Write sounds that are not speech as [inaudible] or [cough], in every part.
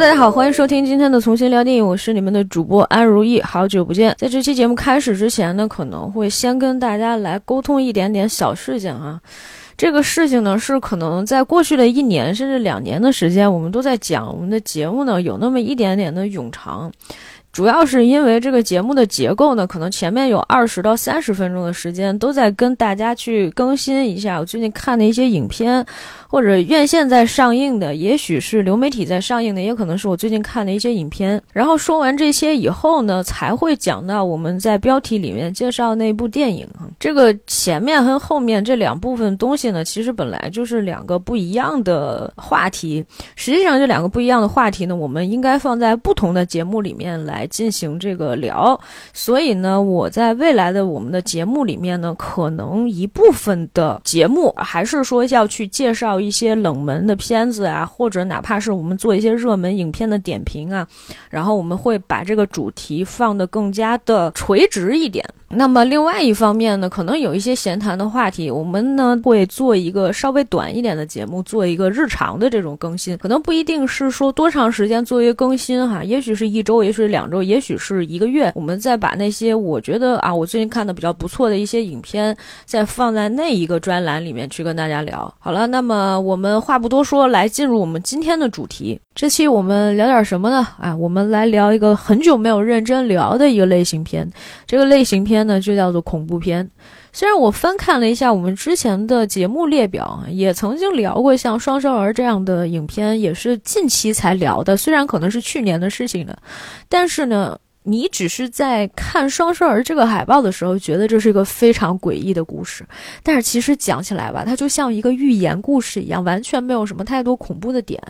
大家好，欢迎收听今天的重新聊电影，我是你们的主播安如意，好久不见。在这期节目开始之前呢，可能会先跟大家来沟通一点点小事情啊。这个事情呢，是可能在过去的一年甚至两年的时间，我们都在讲我们的节目呢，有那么一点点的冗长。主要是因为这个节目的结构呢，可能前面有二十到三十分钟的时间都在跟大家去更新一下我最近看的一些影片。或者院线在上映的，也许是流媒体在上映的，也可能是我最近看的一些影片。然后说完这些以后呢，才会讲到我们在标题里面介绍那部电影。这个前面和后面这两部分东西呢，其实本来就是两个不一样的话题。实际上，这两个不一样的话题呢，我们应该放在不同的节目里面来进行这个聊。所以呢，我在未来的我们的节目里面呢，可能一部分的节目还是说要去介绍。一些冷门的片子啊，或者哪怕是我们做一些热门影片的点评啊，然后我们会把这个主题放得更加的垂直一点。那么另外一方面呢，可能有一些闲谈的话题，我们呢会做一个稍微短一点的节目，做一个日常的这种更新，可能不一定是说多长时间做一个更新哈，也许是一周，也许两周，也许是一个月，我们再把那些我觉得啊，我最近看的比较不错的一些影片，再放在那一个专栏里面去跟大家聊。好了，那么呃我们话不多说，来进入我们今天的主题。这期我们聊点什么呢？啊，我们来聊一个很久没有认真聊的一个类型片，这个类型片呢就叫做恐怖片。虽然我翻看了一下我们之前的节目列表，也曾经聊过像《双生儿》这样的影片，也是近期才聊的，虽然可能是去年的事情了，但是呢。你只是在看《双生儿》这个海报的时候，觉得这是一个非常诡异的故事，但是其实讲起来吧，它就像一个寓言故事一样，完全没有什么太多恐怖的点。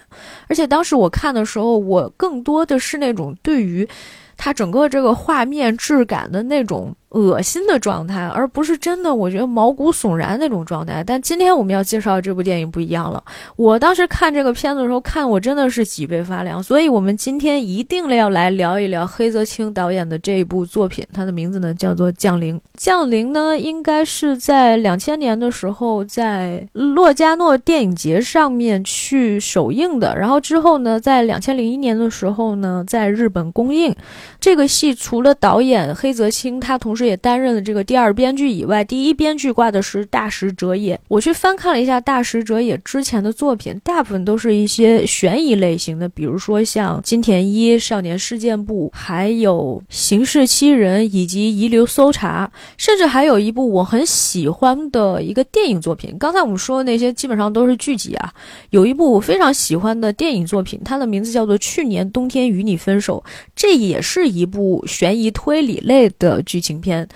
而且当时我看的时候，我更多的是那种对于它整个这个画面质感的那种。恶心的状态，而不是真的，我觉得毛骨悚然那种状态。但今天我们要介绍的这部电影不一样了。我当时看这个片子的时候，看我真的是脊背发凉。所以，我们今天一定要来聊一聊黑泽清导演的这一部作品。它的名字呢叫做《降临》。《降临》呢应该是在两千年的时候在洛迦诺电影节上面去首映的。然后之后呢，在两千零一年的时候呢，在日本公映。这个戏除了导演黑泽清，他同时也担任了这个第二编剧以外，第一编剧挂的是大石哲也。我去翻看了一下大石哲也之前的作品，大部分都是一些悬疑类型的，比如说像金田一少年事件簿，还有刑事七人以及遗留搜查，甚至还有一部我很喜欢的一个电影作品。刚才我们说的那些基本上都是剧集啊，有一部我非常喜欢的电影作品，它的名字叫做《去年冬天与你分手》，这也是一部悬疑推理类的剧情片。片。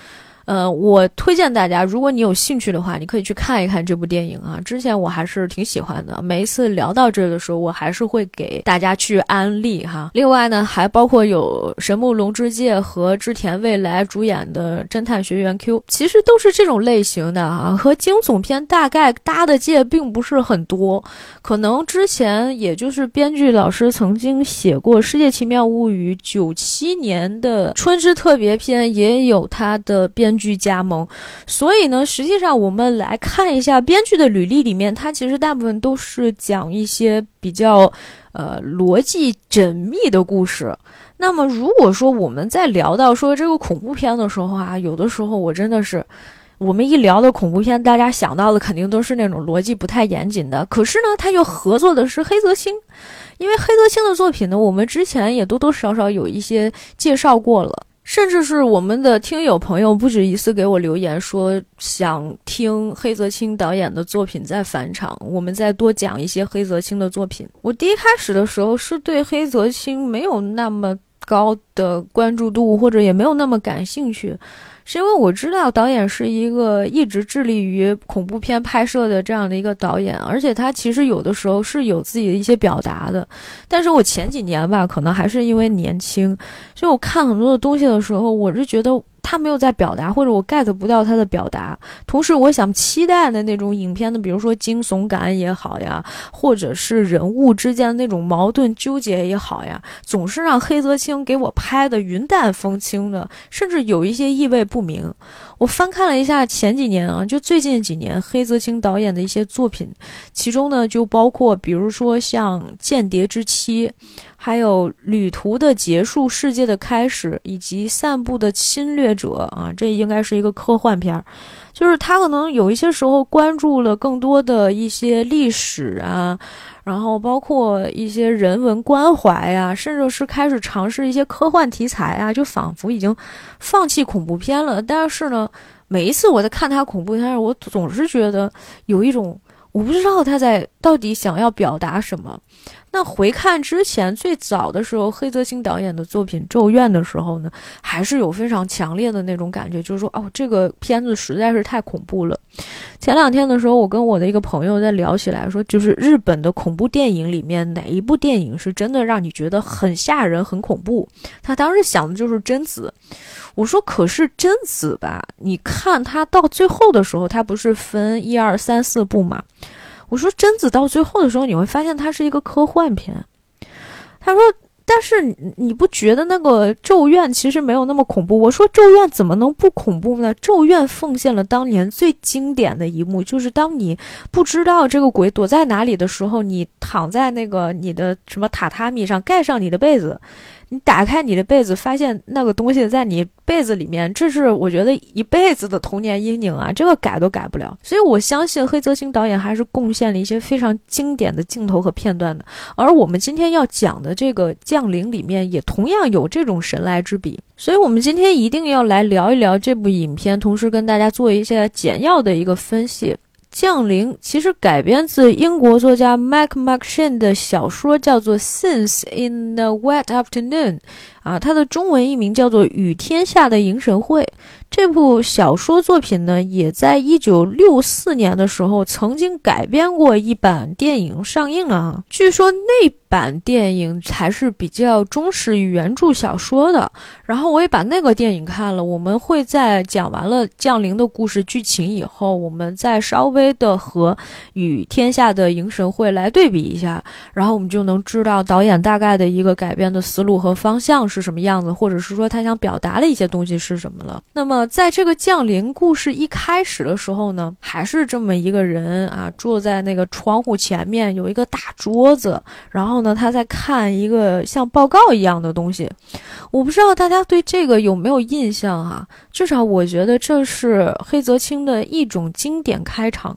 呃，我推荐大家，如果你有兴趣的话，你可以去看一看这部电影啊。之前我还是挺喜欢的，每一次聊到这的时候，我还是会给大家去安利哈。另外呢，还包括有神木龙之介和织田未来主演的《侦探学园 Q》，其实都是这种类型的啊，和惊悚片大概搭的界并不是很多。可能之前也就是编剧老师曾经写过《世界奇妙物语》，九七年的春之特别篇也有他的编。编剧加盟，所以呢，实际上我们来看一下编剧的履历里面，他其实大部分都是讲一些比较呃逻辑缜密的故事。那么，如果说我们在聊到说这个恐怖片的时候啊，有的时候我真的是，我们一聊到恐怖片，大家想到的肯定都是那种逻辑不太严谨的。可是呢，他又合作的是黑泽清，因为黑泽清的作品呢，我们之前也多多少少有一些介绍过了。甚至是我们的听友朋友不止一次给我留言说，想听黑泽清导演的作品再返场，我们再多讲一些黑泽清的作品。我第一开始的时候是对黑泽清没有那么高的关注度，或者也没有那么感兴趣。是因为我知道导演是一个一直致力于恐怖片拍摄的这样的一个导演，而且他其实有的时候是有自己的一些表达的。但是我前几年吧，可能还是因为年轻，所以我看很多的东西的时候，我是觉得他没有在表达，或者我 get 不到他的表达。同时，我想期待的那种影片的，比如说惊悚感也好呀，或者是人物之间的那种矛盾纠结也好呀，总是让黑泽清给我拍的云淡风轻的，甚至有一些意味不明。我翻看了一下前几年啊，就最近几年黑泽清导演的一些作品，其中呢就包括比如说像《间谍之妻》。还有旅途的结束、世界的开始，以及散步的侵略者啊，这应该是一个科幻片儿。就是他可能有一些时候关注了更多的一些历史啊，然后包括一些人文关怀呀，甚至是开始尝试一些科幻题材啊，就仿佛已经放弃恐怖片了。但是呢，每一次我在看他恐怖片，我总是觉得有一种我不知道他在到底想要表达什么。那回看之前最早的时候，黑泽清导演的作品《咒怨》的时候呢，还是有非常强烈的那种感觉，就是说，哦，这个片子实在是太恐怖了。前两天的时候，我跟我的一个朋友在聊起来，说就是日本的恐怖电影里面哪一部电影是真的让你觉得很吓人、很恐怖？他当时想的就是贞子。我说，可是贞子吧，你看他到最后的时候，他不是分一二三四部嘛？我说贞子到最后的时候，你会发现它是一个科幻片。他说，但是你不觉得那个咒怨其实没有那么恐怖？我说咒怨怎么能不恐怖呢？咒怨奉献了当年最经典的一幕，就是当你不知道这个鬼躲在哪里的时候，你躺在那个你的什么榻榻米上，盖上你的被子。你打开你的被子，发现那个东西在你被子里面，这是我觉得一辈子的童年阴影啊！这个改都改不了。所以我相信黑泽清导演还是贡献了一些非常经典的镜头和片段的。而我们今天要讲的这个《降临》里面，也同样有这种神来之笔。所以我们今天一定要来聊一聊这部影片，同时跟大家做一些简要的一个分析。降临其实改编自英国作家 Mac MacShane 的小说，叫做《Since in the Wet Afternoon》，啊，它的中文译名叫做《雨天下的迎神会》。这部小说作品呢，也在一九六四年的时候曾经改编过一版电影上映了。据说那版电影才是比较忠实于原著小说的。然后我也把那个电影看了。我们会在讲完了降临的故事剧情以后，我们再稍微的和《与天下的迎神会》来对比一下，然后我们就能知道导演大概的一个改编的思路和方向是什么样子，或者是说他想表达的一些东西是什么了。那么。在这个降临故事一开始的时候呢，还是这么一个人啊，坐在那个窗户前面，有一个大桌子，然后呢，他在看一个像报告一样的东西。我不知道大家对这个有没有印象啊？至少我觉得这是黑泽清的一种经典开场，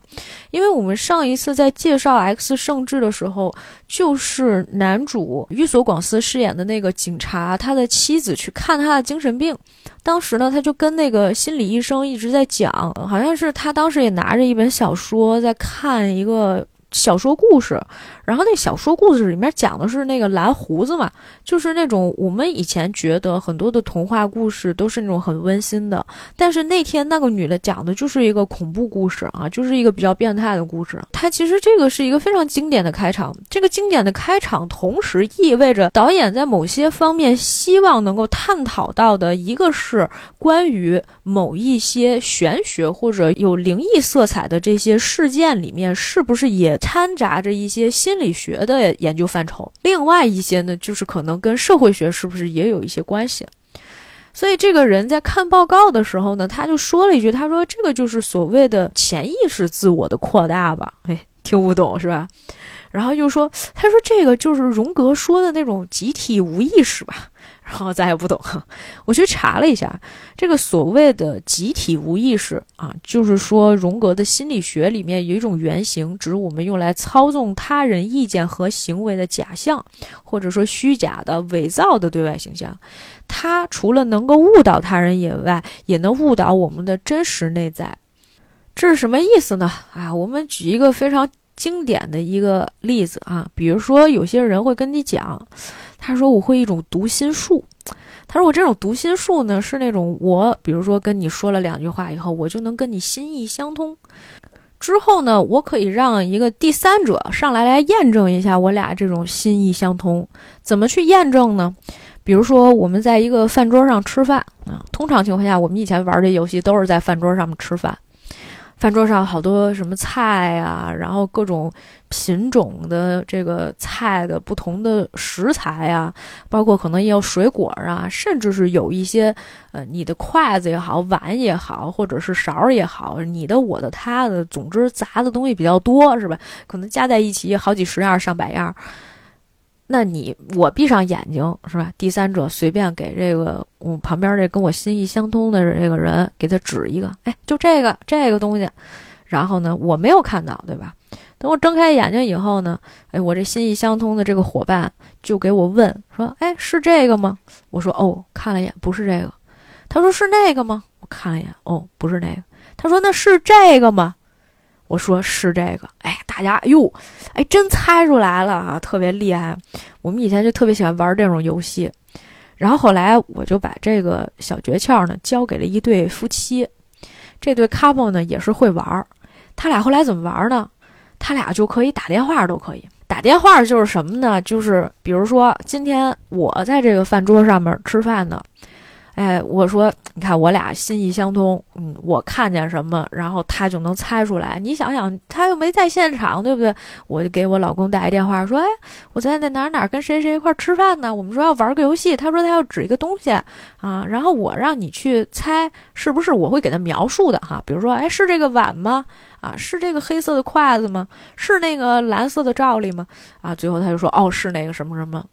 因为我们上一次在介绍《X 圣治》的时候，就是男主玉所广司饰演的那个警察，他他的妻子去看他的精神病，当时呢，他就跟那个心理医生一直在讲，好像是他当时也拿着一本小说在看一个。小说故事，然后那小说故事里面讲的是那个蓝胡子嘛，就是那种我们以前觉得很多的童话故事都是那种很温馨的，但是那天那个女的讲的就是一个恐怖故事啊，就是一个比较变态的故事。它其实这个是一个非常经典的开场，这个经典的开场同时意味着导演在某些方面希望能够探讨到的一个是关于某一些玄学或者有灵异色彩的这些事件里面是不是也。掺杂着一些心理学的研究范畴，另外一些呢，就是可能跟社会学是不是也有一些关系。所以这个人在看报告的时候呢，他就说了一句：“他说这个就是所谓的潜意识自我的扩大吧？”哎，听不懂是吧？然后又说：“他说这个就是荣格说的那种集体无意识吧？”然后咱也不懂，[laughs] 我去查了一下，这个所谓的集体无意识啊，就是说荣格的心理学里面有一种原型，指我们用来操纵他人意见和行为的假象，或者说虚假的、伪造的对外形象。它除了能够误导他人以外，也能误导我们的真实内在。这是什么意思呢？啊，我们举一个非常经典的一个例子啊，比如说有些人会跟你讲。他说：“我会一种读心术。”他说：“我这种读心术呢，是那种我，比如说跟你说了两句话以后，我就能跟你心意相通。之后呢，我可以让一个第三者上来来验证一下我俩这种心意相通。怎么去验证呢？比如说我们在一个饭桌上吃饭啊，通常情况下，我们以前玩这游戏都是在饭桌上面吃饭。饭桌上好多什么菜啊，然后各种品种的这个菜的不同的食材啊，包括可能也有水果啊，甚至是有一些呃，你的筷子也好，碗也好，或者是勺也好，你的、我的、他的，总之杂的东西比较多，是吧？可能加在一起好几十样、上百样。那你我闭上眼睛是吧？第三者随便给这个我旁边这跟我心意相通的这个人给他指一个，哎，就这个这个东西，然后呢，我没有看到，对吧？等我睁开眼睛以后呢，哎，我这心意相通的这个伙伴就给我问说，哎，是这个吗？我说哦，看了一眼，不是这个。他说是那个吗？我看了一眼，哦，不是那个。他说那是这个吗？我说是这个，哎，大家哟，哎，真猜出来了啊，特别厉害。我们以前就特别喜欢玩这种游戏，然后后来我就把这个小诀窍呢交给了一对夫妻，这对 couple 呢也是会玩。他俩后来怎么玩呢？他俩就可以打电话，都可以打电话，就是什么呢？就是比如说今天我在这个饭桌上面吃饭呢。哎，我说，你看我俩心意相通，嗯，我看见什么，然后他就能猜出来。你想想，他又没在现场，对不对？我就给我老公打一电话，说，哎，我在在哪哪跟谁谁一块吃饭呢？我们说要玩个游戏，他说他要指一个东西啊，然后我让你去猜是不是，我会给他描述的哈。比如说，哎，是这个碗吗？啊，是这个黑色的筷子吗？是那个蓝色的罩里吗？啊，最后他就说，哦，是那个什么什么。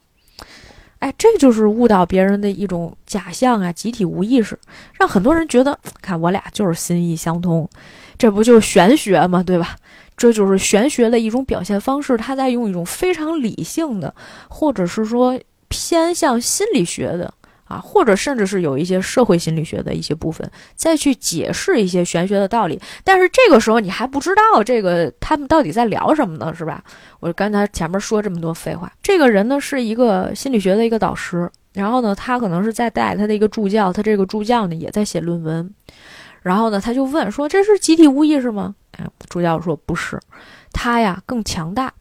哎，这就是误导别人的一种假象啊！集体无意识，让很多人觉得，看我俩就是心意相通，这不就是玄学吗？对吧？这就是玄学的一种表现方式，他在用一种非常理性的，或者是说偏向心理学的。啊，或者甚至是有一些社会心理学的一些部分，再去解释一些玄学的道理。但是这个时候你还不知道这个他们到底在聊什么呢，是吧？我刚才前面说这么多废话。这个人呢是一个心理学的一个导师，然后呢他可能是在带他的一个助教，他这个助教呢也在写论文，然后呢他就问说：“这是集体无意识吗？”哎，助教说：“不是，他呀更强大。”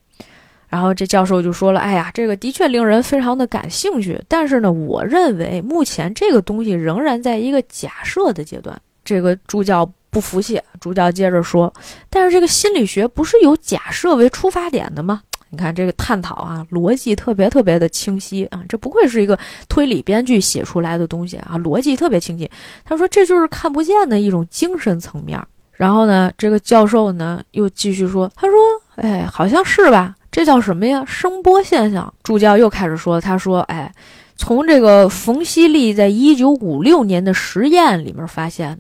然后这教授就说了：“哎呀，这个的确令人非常的感兴趣，但是呢，我认为目前这个东西仍然在一个假设的阶段。”这个助教不服气，助教接着说：“但是这个心理学不是有假设为出发点的吗？你看这个探讨啊，逻辑特别特别的清晰啊，这不愧是一个推理编剧写出来的东西啊，逻辑特别清晰。”他说：“这就是看不见的一种精神层面。”然后呢，这个教授呢又继续说：“他说，哎，好像是吧。”这叫什么呀？声波现象。助教又开始说：“他说，哎，从这个冯西利在一九五六年的实验里面发现，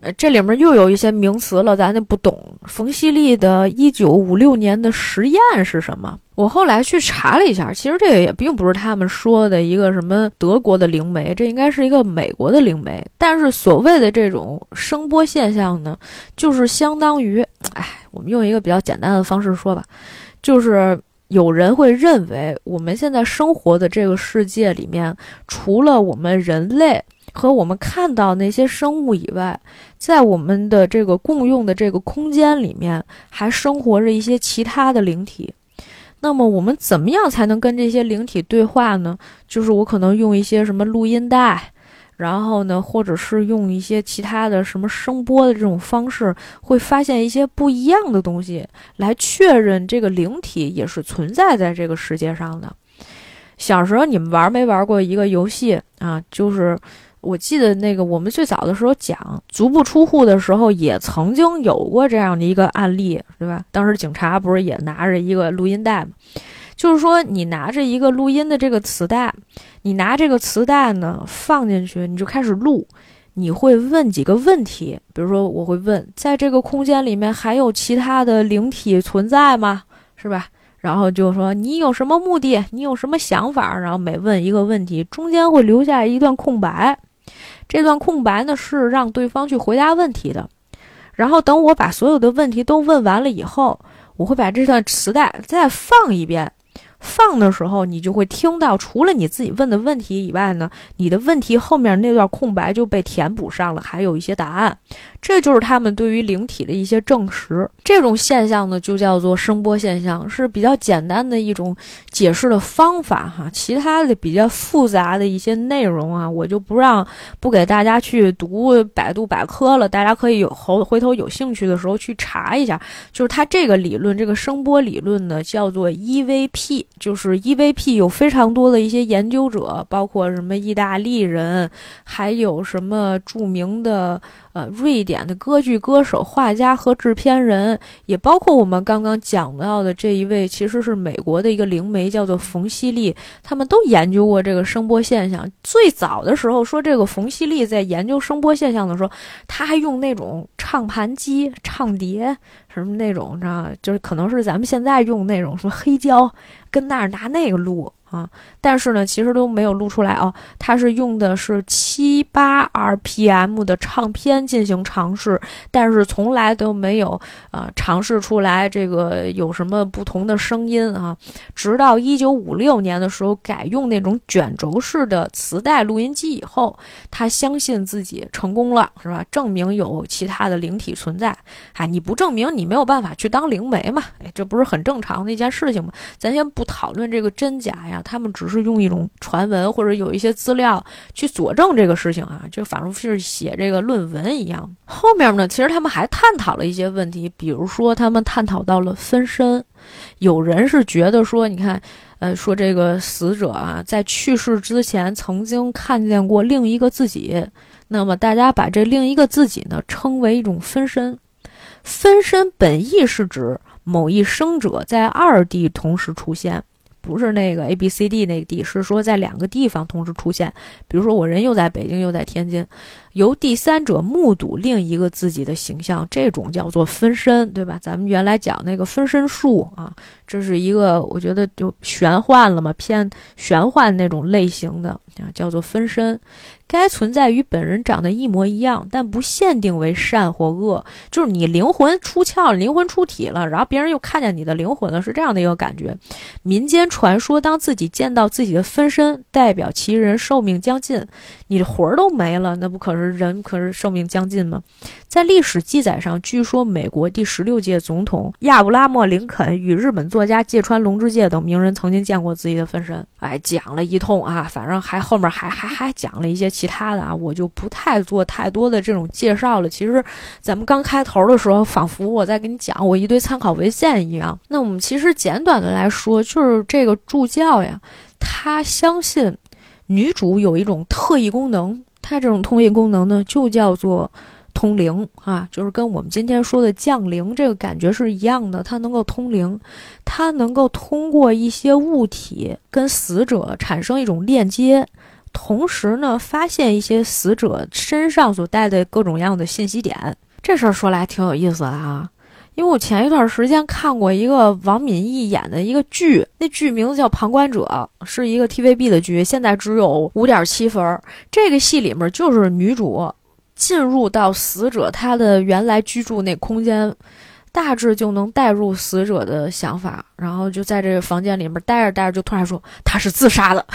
呃，这里面又有一些名词了，咱就不懂。冯西利的一九五六年的实验是什么？我后来去查了一下，其实这个也并不是他们说的一个什么德国的灵媒，这应该是一个美国的灵媒。但是所谓的这种声波现象呢，就是相当于，哎，我们用一个比较简单的方式说吧。”就是有人会认为，我们现在生活的这个世界里面，除了我们人类和我们看到那些生物以外，在我们的这个共用的这个空间里面，还生活着一些其他的灵体。那么，我们怎么样才能跟这些灵体对话呢？就是我可能用一些什么录音带。然后呢，或者是用一些其他的什么声波的这种方式，会发现一些不一样的东西，来确认这个灵体也是存在在这个世界上的。小时候你们玩没玩过一个游戏啊？就是我记得那个我们最早的时候讲足不出户的时候，也曾经有过这样的一个案例，对吧？当时警察不是也拿着一个录音带吗？就是说，你拿着一个录音的这个磁带，你拿这个磁带呢放进去，你就开始录。你会问几个问题，比如说，我会问，在这个空间里面还有其他的灵体存在吗？是吧？然后就说你有什么目的？你有什么想法？然后每问一个问题，中间会留下一段空白。这段空白呢是让对方去回答问题的。然后等我把所有的问题都问完了以后，我会把这段磁带再放一遍。放的时候，你就会听到，除了你自己问的问题以外呢，你的问题后面那段空白就被填补上了，还有一些答案。这就是他们对于灵体的一些证实。这种现象呢，就叫做声波现象，是比较简单的一种解释的方法哈。其他的比较复杂的一些内容啊，我就不让不给大家去读百度百科了，大家可以有后回头有兴趣的时候去查一下。就是它这个理论，这个声波理论呢，叫做 EVP。就是 EVP 有非常多的一些研究者，包括什么意大利人，还有什么著名的呃瑞典的歌剧歌手、画家和制片人，也包括我们刚刚讲到的这一位，其实是美国的一个灵媒，叫做冯西利，他们都研究过这个声波现象。最早的时候说这个冯西利在研究声波现象的时候，他还用那种唱盘机唱碟。什么那种，你知道就是可能是咱们现在用那种什么黑胶，跟那儿拿那个录。啊，但是呢，其实都没有录出来哦。它是用的是七八 RPM 的唱片进行尝试，但是从来都没有啊尝试出来这个有什么不同的声音啊。直到一九五六年的时候，改用那种卷轴式的磁带录音机以后，他相信自己成功了，是吧？证明有其他的灵体存在。哎，你不证明，你没有办法去当灵媒嘛？哎，这不是很正常的一件事情吗？咱先不讨论这个真假呀。他们只是用一种传闻或者有一些资料去佐证这个事情啊，就仿佛是写这个论文一样。后面呢，其实他们还探讨了一些问题，比如说他们探讨到了分身。有人是觉得说，你看，呃，说这个死者啊，在去世之前曾经看见过另一个自己，那么大家把这另一个自己呢称为一种分身。分身本意是指某一生者在二地同时出现。不是那个 A B C D 那个地，是说在两个地方同时出现。比如说，我人又在北京，又在天津，由第三者目睹另一个自己的形象，这种叫做分身，对吧？咱们原来讲那个分身术啊，这是一个我觉得就玄幻了嘛，偏玄幻那种类型的啊，叫做分身。该存在与本人长得一模一样，但不限定为善或恶，就是你灵魂出窍、灵魂出体了，然后别人又看见你的灵魂了，是这样的一个感觉。民间传说，当自己见到自己的分身，代表其人寿命将近，你的魂儿都没了，那不可人可是寿命将近吗？在历史记载上，据说美国第十六届总统亚布拉莫·林肯与日本作家芥川龙之介等名人曾经见过自己的分身。哎，讲了一通啊，反正还后面还还还讲了一些其他的啊，我就不太做太多的这种介绍了。其实咱们刚开头的时候，仿佛我在跟你讲我一堆参考文献一样。那我们其实简短的来说，就是这个助教呀，他相信女主有一种特异功能，它这种通异功能呢，就叫做。通灵啊，就是跟我们今天说的降灵这个感觉是一样的。它能够通灵，它能够通过一些物体跟死者产生一种链接，同时呢，发现一些死者身上所带的各种各样的信息点。这事儿说来挺有意思的啊，因为我前一段时间看过一个王敏义演的一个剧，那剧名字叫《旁观者》，是一个 TVB 的剧，现在只有五点七分。这个戏里面就是女主。进入到死者他的原来居住那空间，大致就能带入死者的想法，然后就在这个房间里面待着待着，就突然说他是自杀的，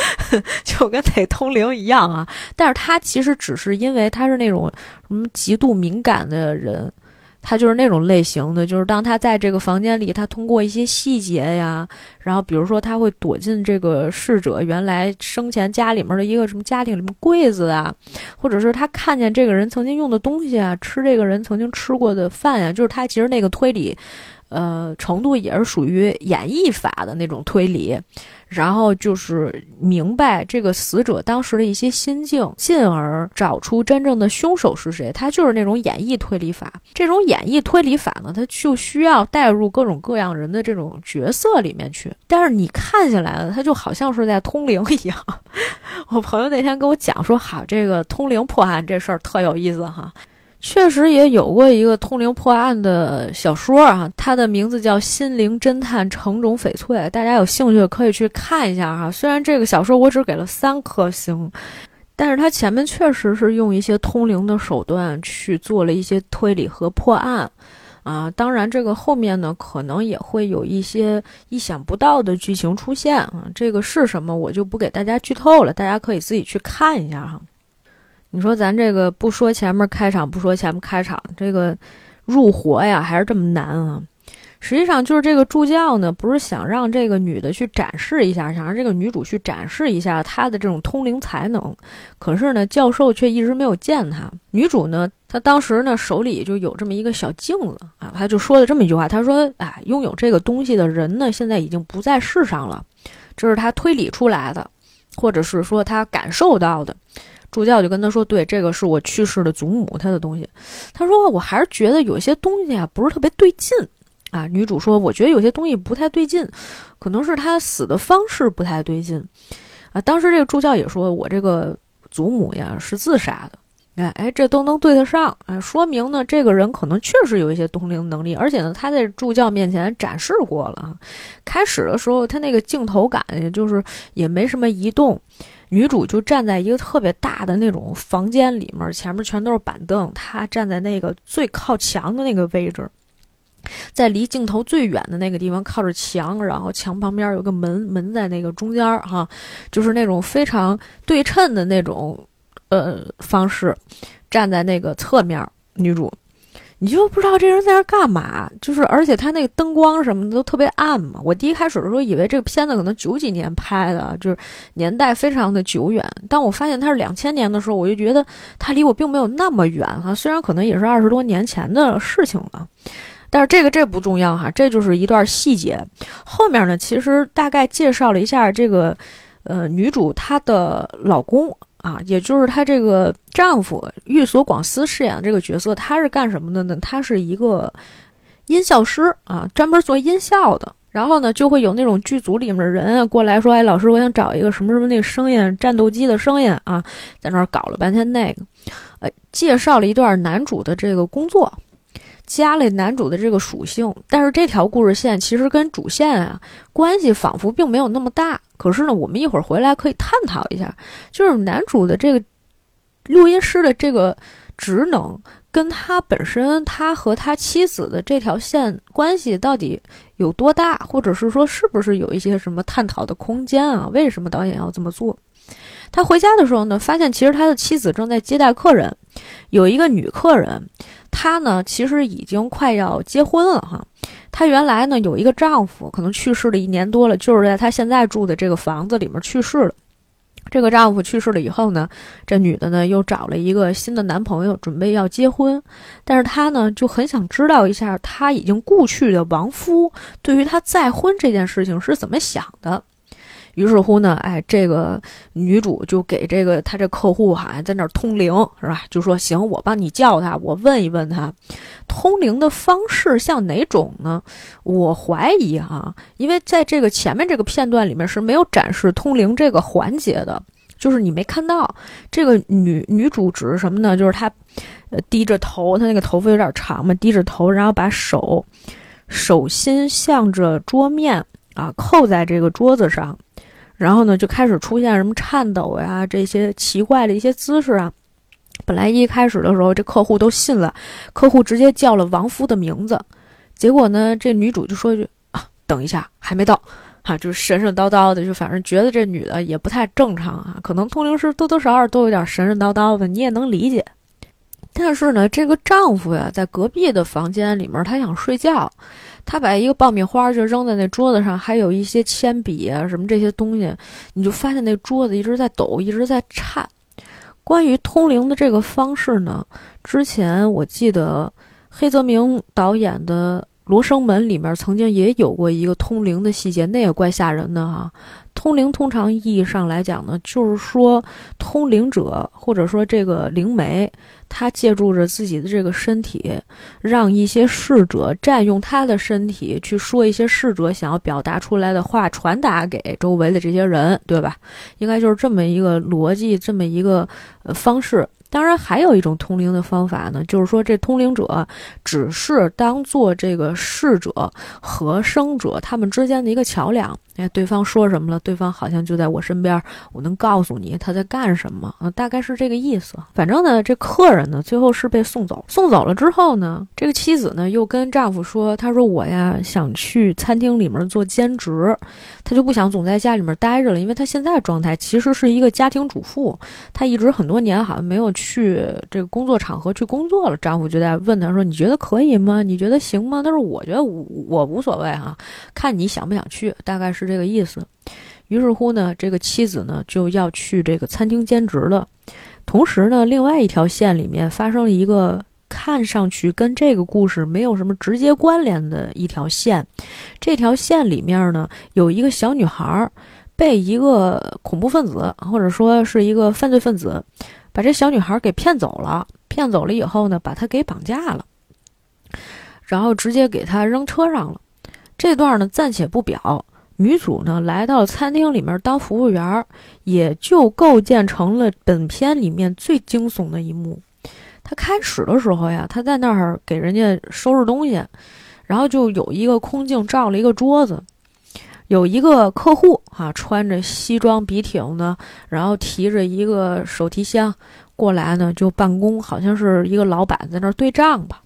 [laughs] 就跟得通灵一样啊！但是他其实只是因为他是那种什么极度敏感的人。他就是那种类型的，就是当他在这个房间里，他通过一些细节呀，然后比如说他会躲进这个逝者原来生前家里面的一个什么家庭里面柜子啊，或者是他看见这个人曾经用的东西啊，吃这个人曾经吃过的饭呀，就是他其实那个推理，呃，程度也是属于演绎法的那种推理。然后就是明白这个死者当时的一些心境，进而找出真正的凶手是谁。他就是那种演绎推理法。这种演绎推理法呢，他就需要带入各种各样人的这种角色里面去。但是你看起来了，他就好像是在通灵一样。[laughs] 我朋友那天跟我讲说，好，这个通灵破案这事儿特有意思哈。确实也有过一个通灵破案的小说啊，它的名字叫《心灵侦探成种翡翠》，大家有兴趣可以去看一下哈。虽然这个小说我只给了三颗星，但是它前面确实是用一些通灵的手段去做了一些推理和破案。啊，当然这个后面呢，可能也会有一些意想不到的剧情出现啊，这个是什么我就不给大家剧透了，大家可以自己去看一下哈。你说咱这个不说前面开场，不说前面开场，这个入活呀还是这么难啊。实际上就是这个助教呢，不是想让这个女的去展示一下，想让这个女主去展示一下她的这种通灵才能。可是呢，教授却一直没有见她。女主呢，她当时呢手里就有这么一个小镜子啊，她就说了这么一句话，她说：“哎，拥有这个东西的人呢，现在已经不在世上了。”这是她推理出来的，或者是说她感受到的。助教就跟她说：“对，这个是我去世的祖母她的东西。”她说：“我还是觉得有些东西啊，不是特别对劲。”啊，女主说：“我觉得有些东西不太对劲，可能是他死的方式不太对劲。”啊，当时这个助教也说：“我这个祖母呀是自杀的。”哎哎，这都能对得上，哎，说明呢这个人可能确实有一些通灵能力，而且呢他在助教面前展示过了。开始的时候他那个镜头感也就是也没什么移动，女主就站在一个特别大的那种房间里面，前面全都是板凳，她站在那个最靠墙的那个位置。在离镜头最远的那个地方，靠着墙，然后墙旁边有个门，门在那个中间儿，哈，就是那种非常对称的那种，呃，方式，站在那个侧面，女主，你就不知道这人在那干嘛，就是而且他那个灯光什么的都特别暗嘛。我第一开始的时候以为这个片子可能九几年拍的，就是年代非常的久远。当我发现它是两千年的时候，我就觉得它离我并没有那么远哈，虽然可能也是二十多年前的事情了。但是这个这不重要哈，这就是一段细节。后面呢，其实大概介绍了一下这个，呃，女主她的老公啊，也就是她这个丈夫玉锁广司饰演的这个角色，他是干什么的呢？他是一个音效师啊，专门做音效的。然后呢，就会有那种剧组里面的人过来说：“哎，老师，我想找一个什么什么那个声音，战斗机的声音啊，在那儿搞了半天那个，呃，介绍了一段男主的这个工作。”加了男主的这个属性，但是这条故事线其实跟主线啊关系仿佛并没有那么大。可是呢，我们一会儿回来可以探讨一下，就是男主的这个录音师的这个职能，跟他本身他和他妻子的这条线关系到底有多大，或者是说是不是有一些什么探讨的空间啊？为什么导演要这么做？他回家的时候呢，发现其实他的妻子正在接待客人，有一个女客人。她呢，其实已经快要结婚了哈。她原来呢有一个丈夫，可能去世了一年多了，就是在她现在住的这个房子里面去世了。这个丈夫去世了以后呢，这女的呢又找了一个新的男朋友，准备要结婚。但是她呢就很想知道一下，她已经故去的亡夫对于她再婚这件事情是怎么想的。于是乎呢，哎，这个女主就给这个她这客户好像在那儿通灵，是吧？就说行，我帮你叫他，我问一问他，通灵的方式像哪种呢？我怀疑哈，因为在这个前面这个片段里面是没有展示通灵这个环节的，就是你没看到这个女女主指是什么呢？就是她，呃，低着头，她那个头发有点长嘛，低着头，然后把手手心向着桌面啊，扣在这个桌子上。然后呢，就开始出现什么颤抖呀，这些奇怪的一些姿势啊。本来一开始的时候，这客户都信了，客户直接叫了王夫的名字。结果呢，这女主就说一句：“啊，等一下，还没到。”哈，就神神叨叨的，就反正觉得这女的也不太正常啊。可能通灵师多多少少都有点神神叨叨的，你也能理解。但是呢，这个丈夫呀，在隔壁的房间里面，他想睡觉。他把一个爆米花就扔在那桌子上，还有一些铅笔啊什么这些东西，你就发现那桌子一直在抖，一直在颤。关于通灵的这个方式呢，之前我记得黑泽明导演的《罗生门》里面曾经也有过一个通灵的细节，那也怪吓人的哈。通灵通常意义上来讲呢，就是说通灵者或者说这个灵媒。他借助着自己的这个身体，让一些逝者占用他的身体去说一些逝者想要表达出来的话，传达给周围的这些人，对吧？应该就是这么一个逻辑，这么一个呃方式。当然，还有一种通灵的方法呢，就是说这通灵者只是当做这个逝者和生者他们之间的一个桥梁。哎，对方说什么了？对方好像就在我身边，我能告诉你他在干什么啊？大概是这个意思。反正呢，这客人呢，最后是被送走。送走了之后呢，这个妻子呢又跟丈夫说：“她说我呀想去餐厅里面做兼职，她就不想总在家里面待着了，因为她现在状态其实是一个家庭主妇，她一直很多年好像没有去这个工作场合去工作了。”丈夫就在问她说：“你觉得可以吗？你觉得行吗？”她说：“我觉得我我无所谓哈，看你想不想去，大概是。”是这个意思，于是乎呢，这个妻子呢就要去这个餐厅兼职了。同时呢，另外一条线里面发生了一个看上去跟这个故事没有什么直接关联的一条线。这条线里面呢，有一个小女孩被一个恐怖分子或者说是一个犯罪分子把这小女孩给骗走了。骗走了以后呢，把她给绑架了，然后直接给她扔车上了。这段呢暂且不表。女主呢来到餐厅里面当服务员，也就构建成了本片里面最惊悚的一幕。她开始的时候呀，她在那儿给人家收拾东西，然后就有一个空镜照了一个桌子，有一个客户啊，穿着西装笔挺的，然后提着一个手提箱过来呢，就办公，好像是一个老板在那儿对账吧。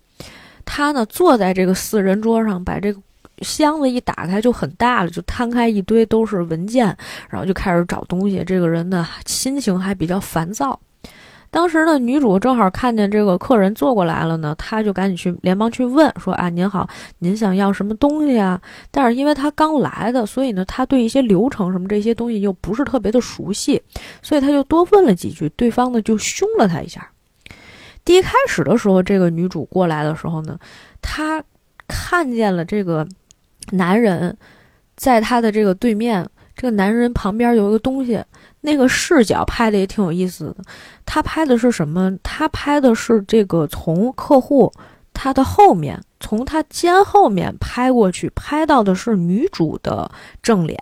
他呢坐在这个四人桌上，把这个。箱子一打开就很大了，就摊开一堆都是文件，然后就开始找东西。这个人呢心情还比较烦躁。当时呢，女主正好看见这个客人坐过来了呢，她就赶紧去连忙去问说：“啊，您好，您想要什么东西啊？”但是因为她刚来的，所以呢，她对一些流程什么这些东西又不是特别的熟悉，所以她就多问了几句。对方呢就凶了她一下。第一开始的时候，这个女主过来的时候呢，她看见了这个。男人在他的这个对面，这个男人旁边有一个东西，那个视角拍的也挺有意思的。他拍的是什么？他拍的是这个从客户他的后面，从他肩后面拍过去，拍到的是女主的正脸，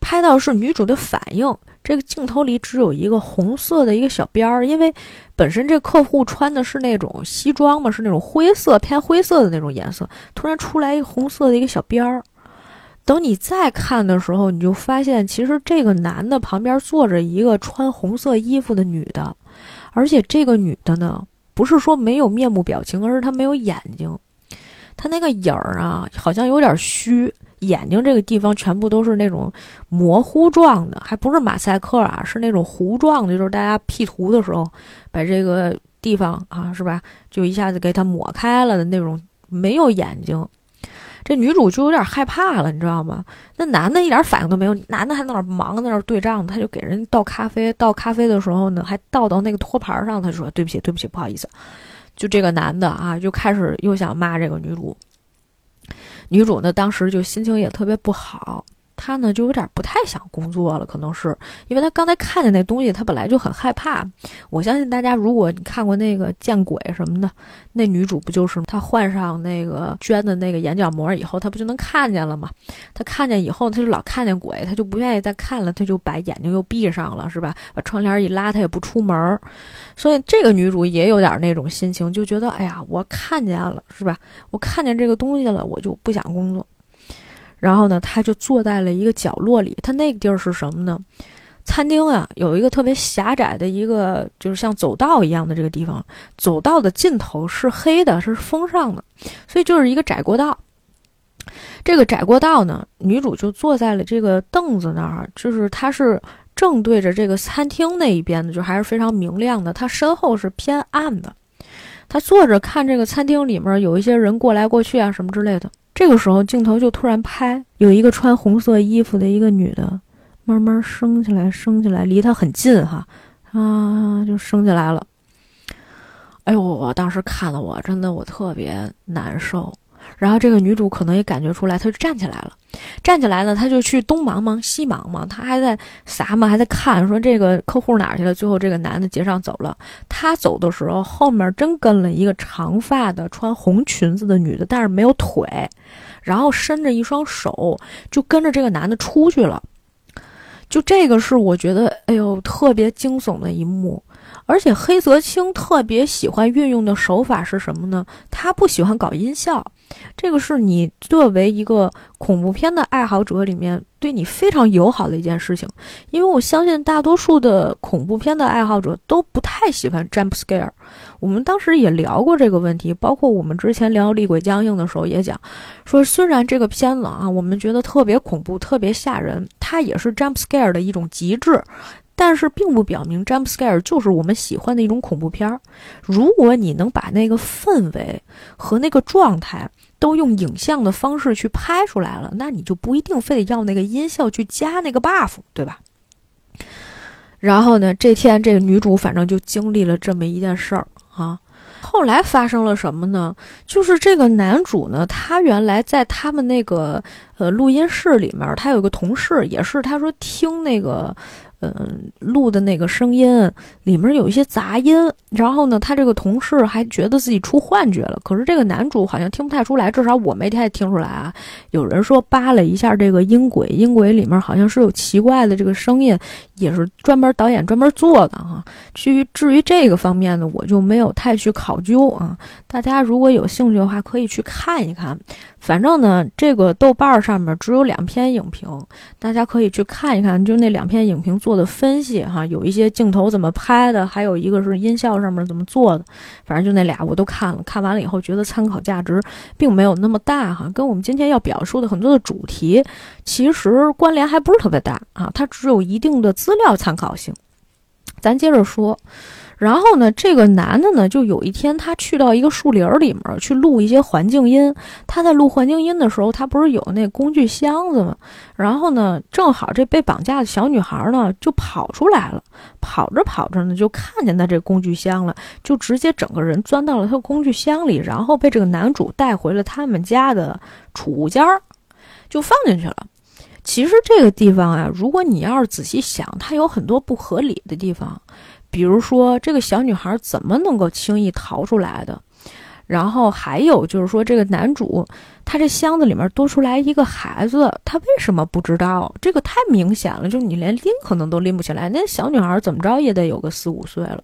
拍到是女主的反应。这个镜头里只有一个红色的一个小边儿，因为本身这客户穿的是那种西装嘛，是那种灰色偏灰色的那种颜色，突然出来一个红色的一个小边儿。等你再看的时候，你就发现其实这个男的旁边坐着一个穿红色衣服的女的，而且这个女的呢，不是说没有面部表情，而是她没有眼睛，她那个影儿啊，好像有点虚。眼睛这个地方全部都是那种模糊状的，还不是马赛克啊，是那种糊状的，就是大家 P 图的时候把这个地方啊，是吧，就一下子给它抹开了的那种，没有眼睛。这女主就有点害怕了，你知道吗？那男的一点反应都没有，男的还在那忙，在那儿对账，他就给人倒咖啡，倒咖啡的时候呢，还倒到那个托盘上，他说对不起，对不起，不好意思。就这个男的啊，就开始又想骂这个女主。女主呢，当时就心情也特别不好。她呢就有点不太想工作了，可能是因为她刚才看见那东西，她本来就很害怕。我相信大家，如果你看过那个见鬼什么的，那女主不就是她换上那个捐的那个眼角膜以后，她不就能看见了吗？她看见以后，她就老看见鬼，她就不愿意再看了，她就把眼睛又闭上了，是吧？把窗帘一拉，她也不出门。所以这个女主也有点那种心情，就觉得哎呀，我看见了，是吧？我看见这个东西了，我就不想工作。然后呢，他就坐在了一个角落里。他那个地儿是什么呢？餐厅啊，有一个特别狭窄的一个，就是像走道一样的这个地方。走道的尽头是黑的，是封上的，所以就是一个窄过道。这个窄过道呢，女主就坐在了这个凳子那儿，就是她是正对着这个餐厅那一边的，就还是非常明亮的。她身后是偏暗的，她坐着看这个餐厅里面有一些人过来过去啊，什么之类的。这个时候，镜头就突然拍，有一个穿红色衣服的一个女的，慢慢升起来，升起来，离她很近，哈，啊，就升起来了。哎呦，我当时看的，我真的我特别难受。然后这个女主可能也感觉出来，她就站起来了。站起来呢，她就去东忙忙西忙忙，她还在撒嘛，还在看，说这个客户哪去了。最后这个男的结账走了，她走的时候后面真跟了一个长发的穿红裙子的女的，但是没有腿，然后伸着一双手就跟着这个男的出去了。就这个是我觉得，哎呦，特别惊悚的一幕。而且黑泽清特别喜欢运用的手法是什么呢？他不喜欢搞音效，这个是你作为一个恐怖片的爱好者里面对你非常友好的一件事情，因为我相信大多数的恐怖片的爱好者都不太喜欢 jump scare。我们当时也聊过这个问题，包括我们之前聊《厉鬼僵硬》的时候也讲，说虽然这个片子啊，我们觉得特别恐怖、特别吓人，它也是 jump scare 的一种极致。但是并不表明 jump scare 就是我们喜欢的一种恐怖片儿。如果你能把那个氛围和那个状态都用影像的方式去拍出来了，那你就不一定非得要那个音效去加那个 buff，对吧？然后呢，这天这个女主反正就经历了这么一件事儿啊。后来发生了什么呢？就是这个男主呢，他原来在他们那个呃录音室里面，他有个同事，也是他说听那个。嗯，录的那个声音里面有一些杂音，然后呢，他这个同事还觉得自己出幻觉了。可是这个男主好像听不太出来，至少我没太听出来啊。有人说扒了一下这个音轨，音轨里面好像是有奇怪的这个声音，也是专门导演专门做的哈。至于至于这个方面呢，我就没有太去考究啊。大家如果有兴趣的话，可以去看一看。反正呢，这个豆瓣上面只有两篇影评，大家可以去看一看，就那两篇影评做的分析哈，有一些镜头怎么拍的，还有一个是音效上面怎么做的，反正就那俩我都看了，看完了以后觉得参考价值并没有那么大哈，跟我们今天要表述的很多的主题其实关联还不是特别大啊，它只有一定的资料参考性。咱接着说。然后呢，这个男的呢，就有一天他去到一个树林儿里面去录一些环境音。他在录环境音的时候，他不是有那工具箱子吗？然后呢，正好这被绑架的小女孩呢就跑出来了，跑着跑着呢就看见他这工具箱了，就直接整个人钻到了他工具箱里，然后被这个男主带回了他们家的储物间儿，就放进去了。其实这个地方啊，如果你要是仔细想，它有很多不合理的地方。比如说，这个小女孩怎么能够轻易逃出来的？然后还有就是说，这个男主他这箱子里面多出来一个孩子，他为什么不知道？这个太明显了，就是你连拎可能都拎不起来。那小女孩怎么着也得有个四五岁了。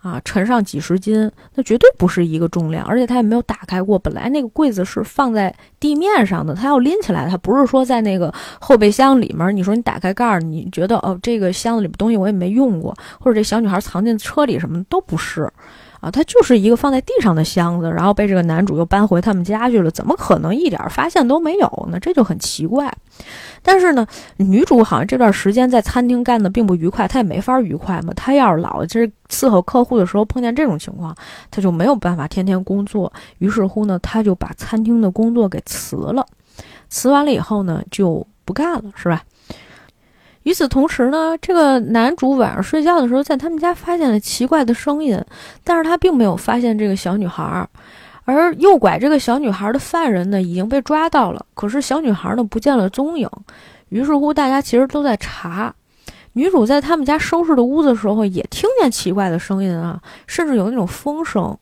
啊，沉上几十斤，那绝对不是一个重量，而且它也没有打开过。本来那个柜子是放在地面上的，它要拎起来，它不是说在那个后备箱里面。你说你打开盖儿，你觉得哦，这个箱子里边东西我也没用过，或者这小女孩藏进车里什么都不是。啊，它就是一个放在地上的箱子，然后被这个男主又搬回他们家去了，怎么可能一点发现都没有呢？这就很奇怪。但是呢，女主好像这段时间在餐厅干的并不愉快，她也没法愉快嘛。她要是老是伺候客户的时候碰见这种情况，她就没有办法天天工作。于是乎呢，她就把餐厅的工作给辞了。辞完了以后呢，就不干了，是吧？与此同时呢，这个男主晚上睡觉的时候，在他们家发现了奇怪的声音，但是他并没有发现这个小女孩，而诱拐这个小女孩的犯人呢已经被抓到了，可是小女孩呢不见了踪影。于是乎，大家其实都在查。女主在他们家收拾的屋子的时候，也听见奇怪的声音啊，甚至有那种风声。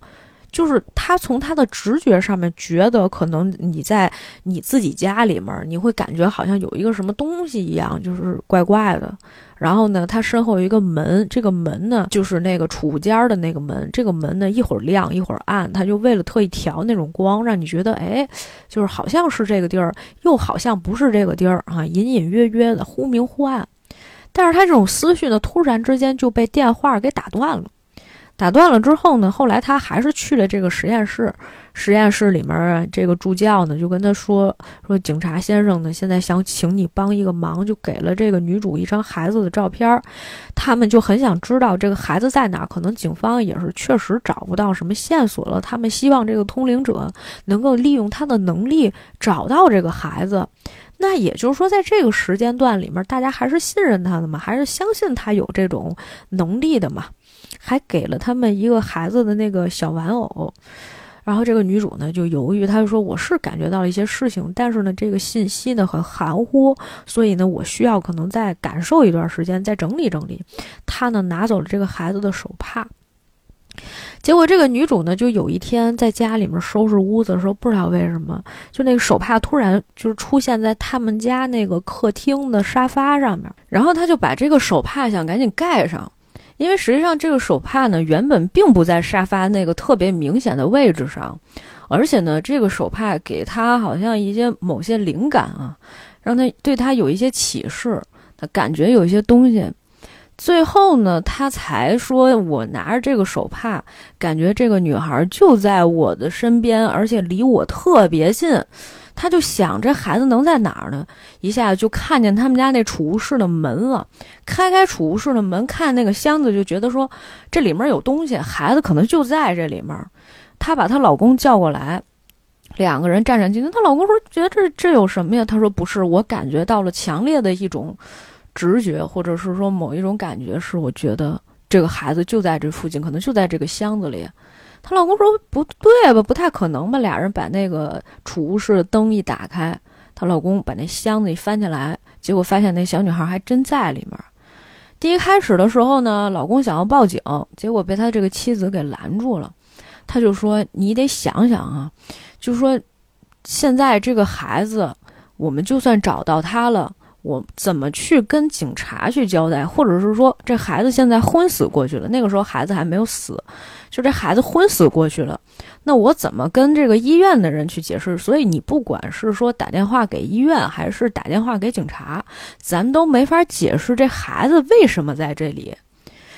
就是他从他的直觉上面觉得，可能你在你自己家里面，你会感觉好像有一个什么东西一样，就是怪怪的。然后呢，他身后有一个门，这个门呢就是那个储物间的那个门，这个门呢一会儿亮一会儿暗，他就为了特意调那种光，让你觉得哎，就是好像是这个地儿，又好像不是这个地儿啊，隐隐约约的，忽明忽暗。但是他这种思绪呢，突然之间就被电话给打断了。打断了之后呢，后来他还是去了这个实验室。实验室里面这个助教呢，就跟他说：“说警察先生呢，现在想请你帮一个忙，就给了这个女主一张孩子的照片。他们就很想知道这个孩子在哪，可能警方也是确实找不到什么线索了。他们希望这个通灵者能够利用他的能力找到这个孩子。那也就是说，在这个时间段里面，大家还是信任他的嘛，还是相信他有这种能力的嘛。”还给了他们一个孩子的那个小玩偶，然后这个女主呢就犹豫，她就说：“我是感觉到了一些事情，但是呢，这个信息呢很含糊，所以呢，我需要可能再感受一段时间，再整理整理。”她呢拿走了这个孩子的手帕，结果这个女主呢就有一天在家里面收拾屋子的时候，不知道为什么，就那个手帕突然就是出现在他们家那个客厅的沙发上面，然后她就把这个手帕想赶紧盖上。因为实际上这个手帕呢，原本并不在沙发那个特别明显的位置上，而且呢，这个手帕给他好像一些某些灵感啊，让他对他有一些启示，他感觉有一些东西。最后呢，他才说：“我拿着这个手帕，感觉这个女孩就在我的身边，而且离我特别近。”他就想，这孩子能在哪儿呢？一下就看见他们家那储物室的门了。开开储物室的门，看那个箱子，就觉得说这里面有东西，孩子可能就在这里面。她把她老公叫过来，两个人战战兢兢。她老公说：“觉得这这有什么呀？”她说：“不是，我感觉到了强烈的一种。”直觉，或者是说某一种感觉，是我觉得这个孩子就在这附近，可能就在这个箱子里。她老公说不对吧，不太可能吧？俩人把那个储物室的灯一打开，她老公把那箱子一翻起来，结果发现那小女孩还真在里面。第一开始的时候呢，老公想要报警，结果被他这个妻子给拦住了。他就说：“你得想想啊，就说现在这个孩子，我们就算找到他了。”我怎么去跟警察去交代，或者是说这孩子现在昏死过去了？那个时候孩子还没有死，就这孩子昏死过去了，那我怎么跟这个医院的人去解释？所以你不管是说打电话给医院，还是打电话给警察，咱都没法解释这孩子为什么在这里。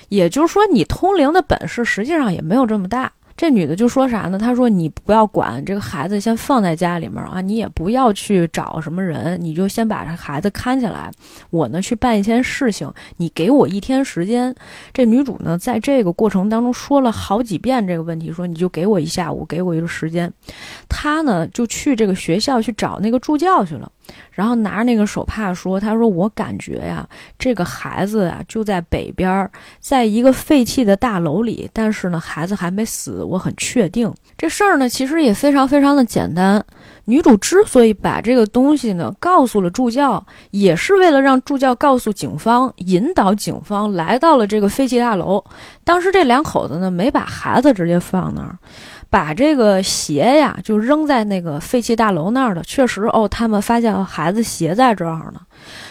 也就是说，你通灵的本事实际上也没有这么大。这女的就说啥呢？她说：“你不要管这个孩子，先放在家里面啊，你也不要去找什么人，你就先把这孩子看起来。我呢去办一件事情，你给我一天时间。”这女主呢在这个过程当中说了好几遍这个问题，说你就给我一下午，给我一个时间。她呢就去这个学校去找那个助教去了。然后拿着那个手帕说：“他说我感觉呀，这个孩子啊就在北边，在一个废弃的大楼里。但是呢，孩子还没死，我很确定这事儿呢。其实也非常非常的简单。女主之所以把这个东西呢告诉了助教，也是为了让助教告诉警方，引导警方来到了这个废弃大楼。当时这两口子呢没把孩子直接放那儿。”把这个鞋呀，就扔在那个废弃大楼那儿了。确实哦，他们发现孩子鞋在这儿呢。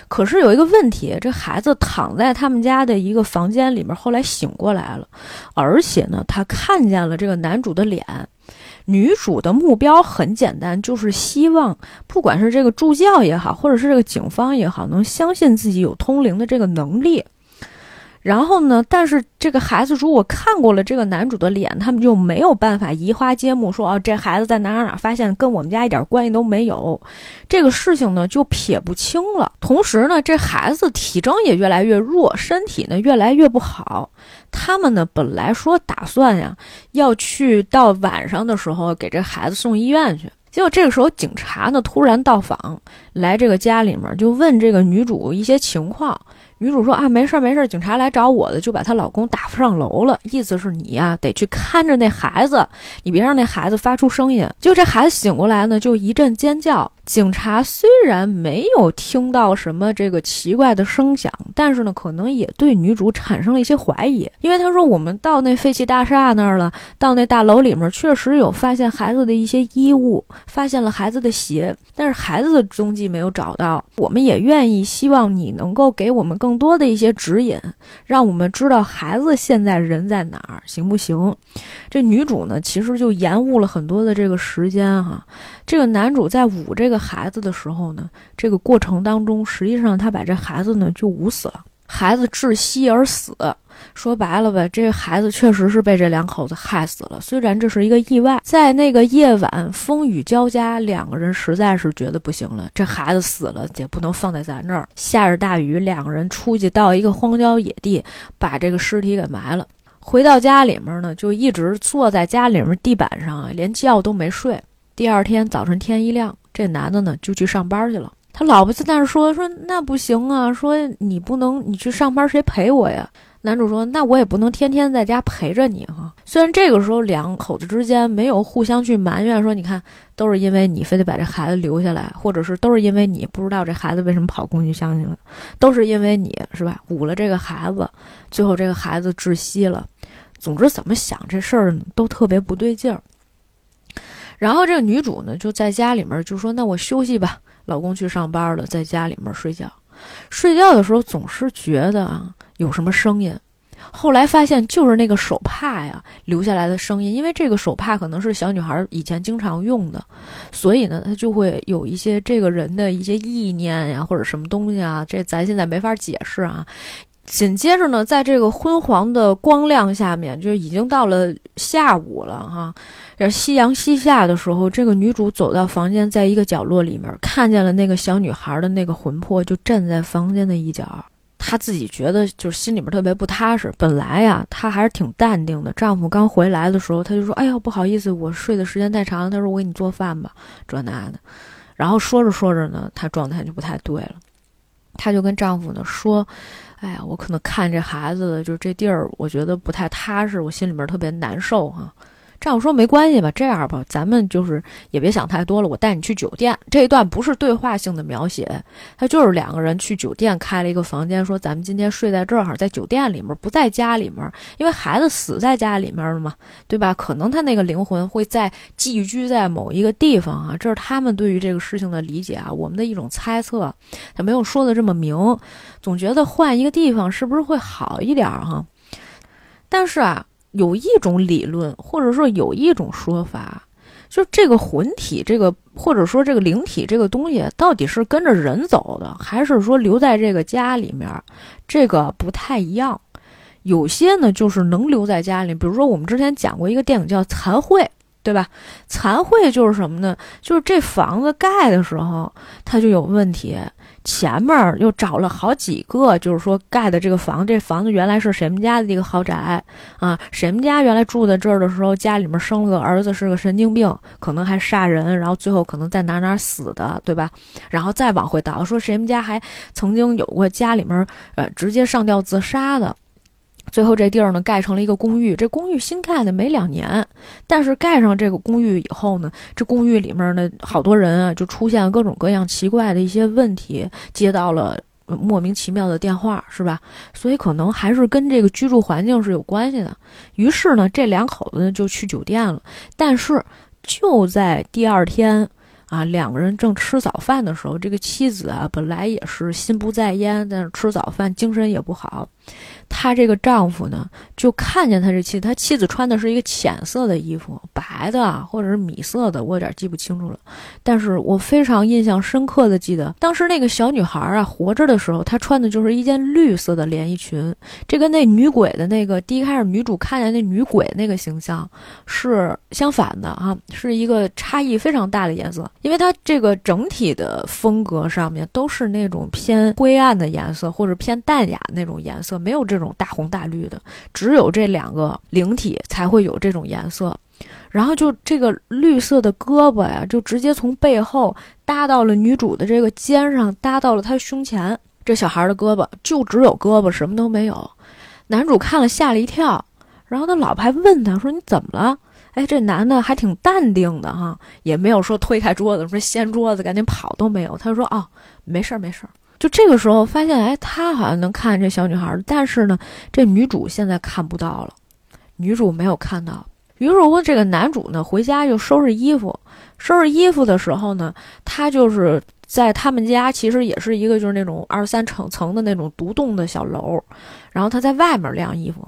可是有一个问题，这孩子躺在他们家的一个房间里面，后来醒过来了，而且呢，他看见了这个男主的脸。女主的目标很简单，就是希望不管是这个助教也好，或者是这个警方也好，能相信自己有通灵的这个能力。然后呢？但是这个孩子如果看过了这个男主的脸，他们就没有办法移花接木，说哦，这孩子在哪哪哪发现，跟我们家一点关系都没有。这个事情呢就撇不清了。同时呢，这孩子体征也越来越弱，身体呢越来越不好。他们呢本来说打算呀要去到晚上的时候给这孩子送医院去，结果这个时候警察呢突然到访，来这个家里面就问这个女主一些情况。女主说啊，没事儿没事儿，警察来找我的，就把她老公打发上楼了。意思是你呀，得去看着那孩子，你别让那孩子发出声音。就这孩子醒过来呢，就一阵尖叫。警察虽然没有听到什么这个奇怪的声响，但是呢，可能也对女主产生了一些怀疑，因为他说我们到那废弃大厦那儿了，到那大楼里面确实有发现孩子的一些衣物，发现了孩子的鞋，但是孩子的踪迹没有找到。我们也愿意希望你能够给我们更多的一些指引，让我们知道孩子现在人在哪儿，行不行？这女主呢，其实就延误了很多的这个时间哈。这个男主在捂这个孩子的时候呢，这个过程当中，实际上他把这孩子呢就捂死了，孩子窒息而死。说白了吧，这孩子确实是被这两口子害死了。虽然这是一个意外，在那个夜晚风雨交加，两个人实在是觉得不行了，这孩子死了也不能放在咱这儿。下着大雨，两个人出去到一个荒郊野地，把这个尸体给埋了。回到家里面呢，就一直坐在家里面地板上，连觉都没睡。第二天早晨天一亮，这男的呢就去上班去了。他老婆在那儿说说那不行啊，说你不能你去上班，谁陪我呀？男主说那我也不能天天在家陪着你哈。[laughs] 虽然这个时候两口子之间没有互相去埋怨，说你看都是因为你非得把这孩子留下来，或者是都是因为你不知道这孩子为什么跑工具箱去了，都是因为你是吧？捂了这个孩子，最后这个孩子窒息了。总之，怎么想这事儿都特别不对劲儿。然后这个女主呢，就在家里面就说：“那我休息吧。”老公去上班了，在家里面睡觉。睡觉的时候总是觉得啊，有什么声音。后来发现就是那个手帕呀留下来的声音，因为这个手帕可能是小女孩以前经常用的，所以呢，她就会有一些这个人的一些意念呀，或者什么东西啊，这咱现在没法解释啊。紧接着呢，在这个昏黄的光亮下面，就已经到了下午了哈，这夕阳西下的时候，这个女主走到房间，在一个角落里面看见了那个小女孩的那个魂魄，就站在房间的一角。她自己觉得就是心里面特别不踏实。本来呀，她还是挺淡定的。丈夫刚回来的时候，她就说：“哎呀，不好意思，我睡的时间太长了。”她说：“我给你做饭吧，这那的。”然后说着说着呢，她状态就不太对了。她就跟丈夫呢说：“哎呀，我可能看这孩子就这地儿，我觉得不太踏实，我心里面特别难受哈。”丈夫说：“没关系吧，这样吧，咱们就是也别想太多了。我带你去酒店。这一段不是对话性的描写，他就是两个人去酒店开了一个房间，说咱们今天睡在这儿哈，在酒店里面，不在家里面，因为孩子死在家里面了嘛，对吧？可能他那个灵魂会在寄居在某一个地方啊，这是他们对于这个事情的理解啊，我们的一种猜测。他没有说的这么明，总觉得换一个地方是不是会好一点哈？但是啊。”有一种理论，或者说有一种说法，就这个魂体，这个或者说这个灵体这个东西，到底是跟着人走的，还是说留在这个家里面？这个不太一样。有些呢，就是能留在家里，比如说我们之前讲过一个电影叫《残会》，对吧？残会就是什么呢？就是这房子盖的时候，它就有问题。前面又找了好几个，就是说盖的这个房，这房子原来是谁们家的一个豪宅啊？谁们家原来住在这儿的时候，家里面生了个儿子，是个神经病，可能还杀人，然后最后可能在哪哪死的，对吧？然后再往回倒，说谁们家还曾经有过家里面呃直接上吊自杀的。最后这地儿呢盖成了一个公寓，这公寓新盖的没两年，但是盖上这个公寓以后呢，这公寓里面呢好多人啊就出现了各种各样奇怪的一些问题，接到了莫名其妙的电话，是吧？所以可能还是跟这个居住环境是有关系的。于是呢，这两口子就去酒店了，但是就在第二天。啊，两个人正吃早饭的时候，这个妻子啊，本来也是心不在焉，但是吃早饭精神也不好。她这个丈夫呢，就看见他这妻子，他妻子穿的是一个浅色的衣服，白的或者是米色的，我有点记不清楚了。但是我非常印象深刻的记得，当时那个小女孩啊活着的时候，她穿的就是一件绿色的连衣裙。这跟那女鬼的那个第一开始女主看见那女鬼那个形象是相反的啊，是一个差异非常大的颜色。因为它这个整体的风格上面都是那种偏灰暗的颜色，或者偏淡雅那种颜色，没有这种大红大绿的，只有这两个灵体才会有这种颜色。然后就这个绿色的胳膊呀，就直接从背后搭到了女主的这个肩上，搭到了她胸前。这小孩的胳膊就只有胳膊，什么都没有。男主看了吓了一跳，然后他老婆还问他说：“你怎么了？”哎，这男的还挺淡定的哈，也没有说推开桌子说掀桌子赶紧跑都没有。他说：“哦，没事儿没事儿。”就这个时候发现，哎，他好像能看这小女孩，但是呢，这女主现在看不到了，女主没有看到。于是乎，这个男主呢回家就收拾衣服，收拾衣服的时候呢，他就是在他们家，其实也是一个就是那种二三层层的那种独栋的小楼，然后他在外面晾衣服。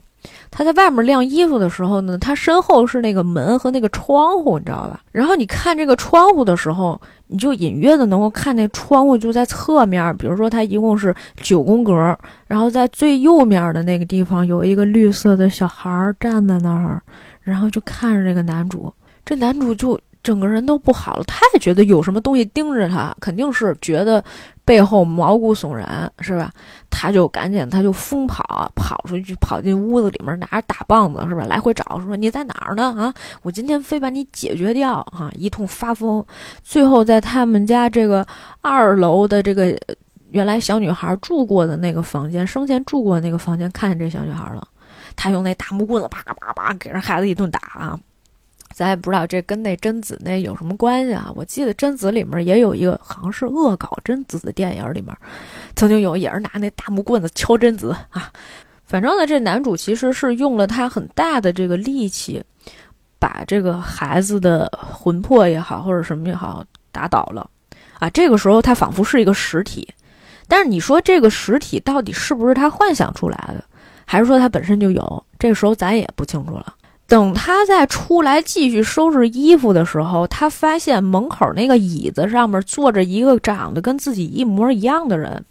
他在外面晾衣服的时候呢，他身后是那个门和那个窗户，你知道吧？然后你看这个窗户的时候，你就隐约的能够看那窗户就在侧面，比如说它一共是九宫格，然后在最右面的那个地方有一个绿色的小孩站在那儿，然后就看着这个男主，这男主就。整个人都不好了，他也觉得有什么东西盯着他，肯定是觉得背后毛骨悚然，是吧？他就赶紧，他就疯跑，跑出去，跑进屋子里面，拿着大棒子，是吧？来回找，说你在哪儿呢？啊，我今天非把你解决掉！哈，一通发疯，最后在他们家这个二楼的这个原来小女孩住过的那个房间，生前住过的那个房间，看见这小女孩了，他用那大木棍子啪啪啪给人孩子一顿打啊！咱也不知道这跟那贞子那有什么关系啊？我记得贞子里面也有一个，好像是恶搞贞子的电影里面，曾经有也是拿那大木棍子敲贞子啊。反正呢，这男主其实是用了他很大的这个力气，把这个孩子的魂魄也好，或者什么也好打倒了啊。这个时候他仿佛是一个实体，但是你说这个实体到底是不是他幻想出来的？还是说他本身就有？这个时候咱也不清楚了。等他再出来继续收拾衣服的时候，他发现门口那个椅子上面坐着一个长得跟自己一模一样的人。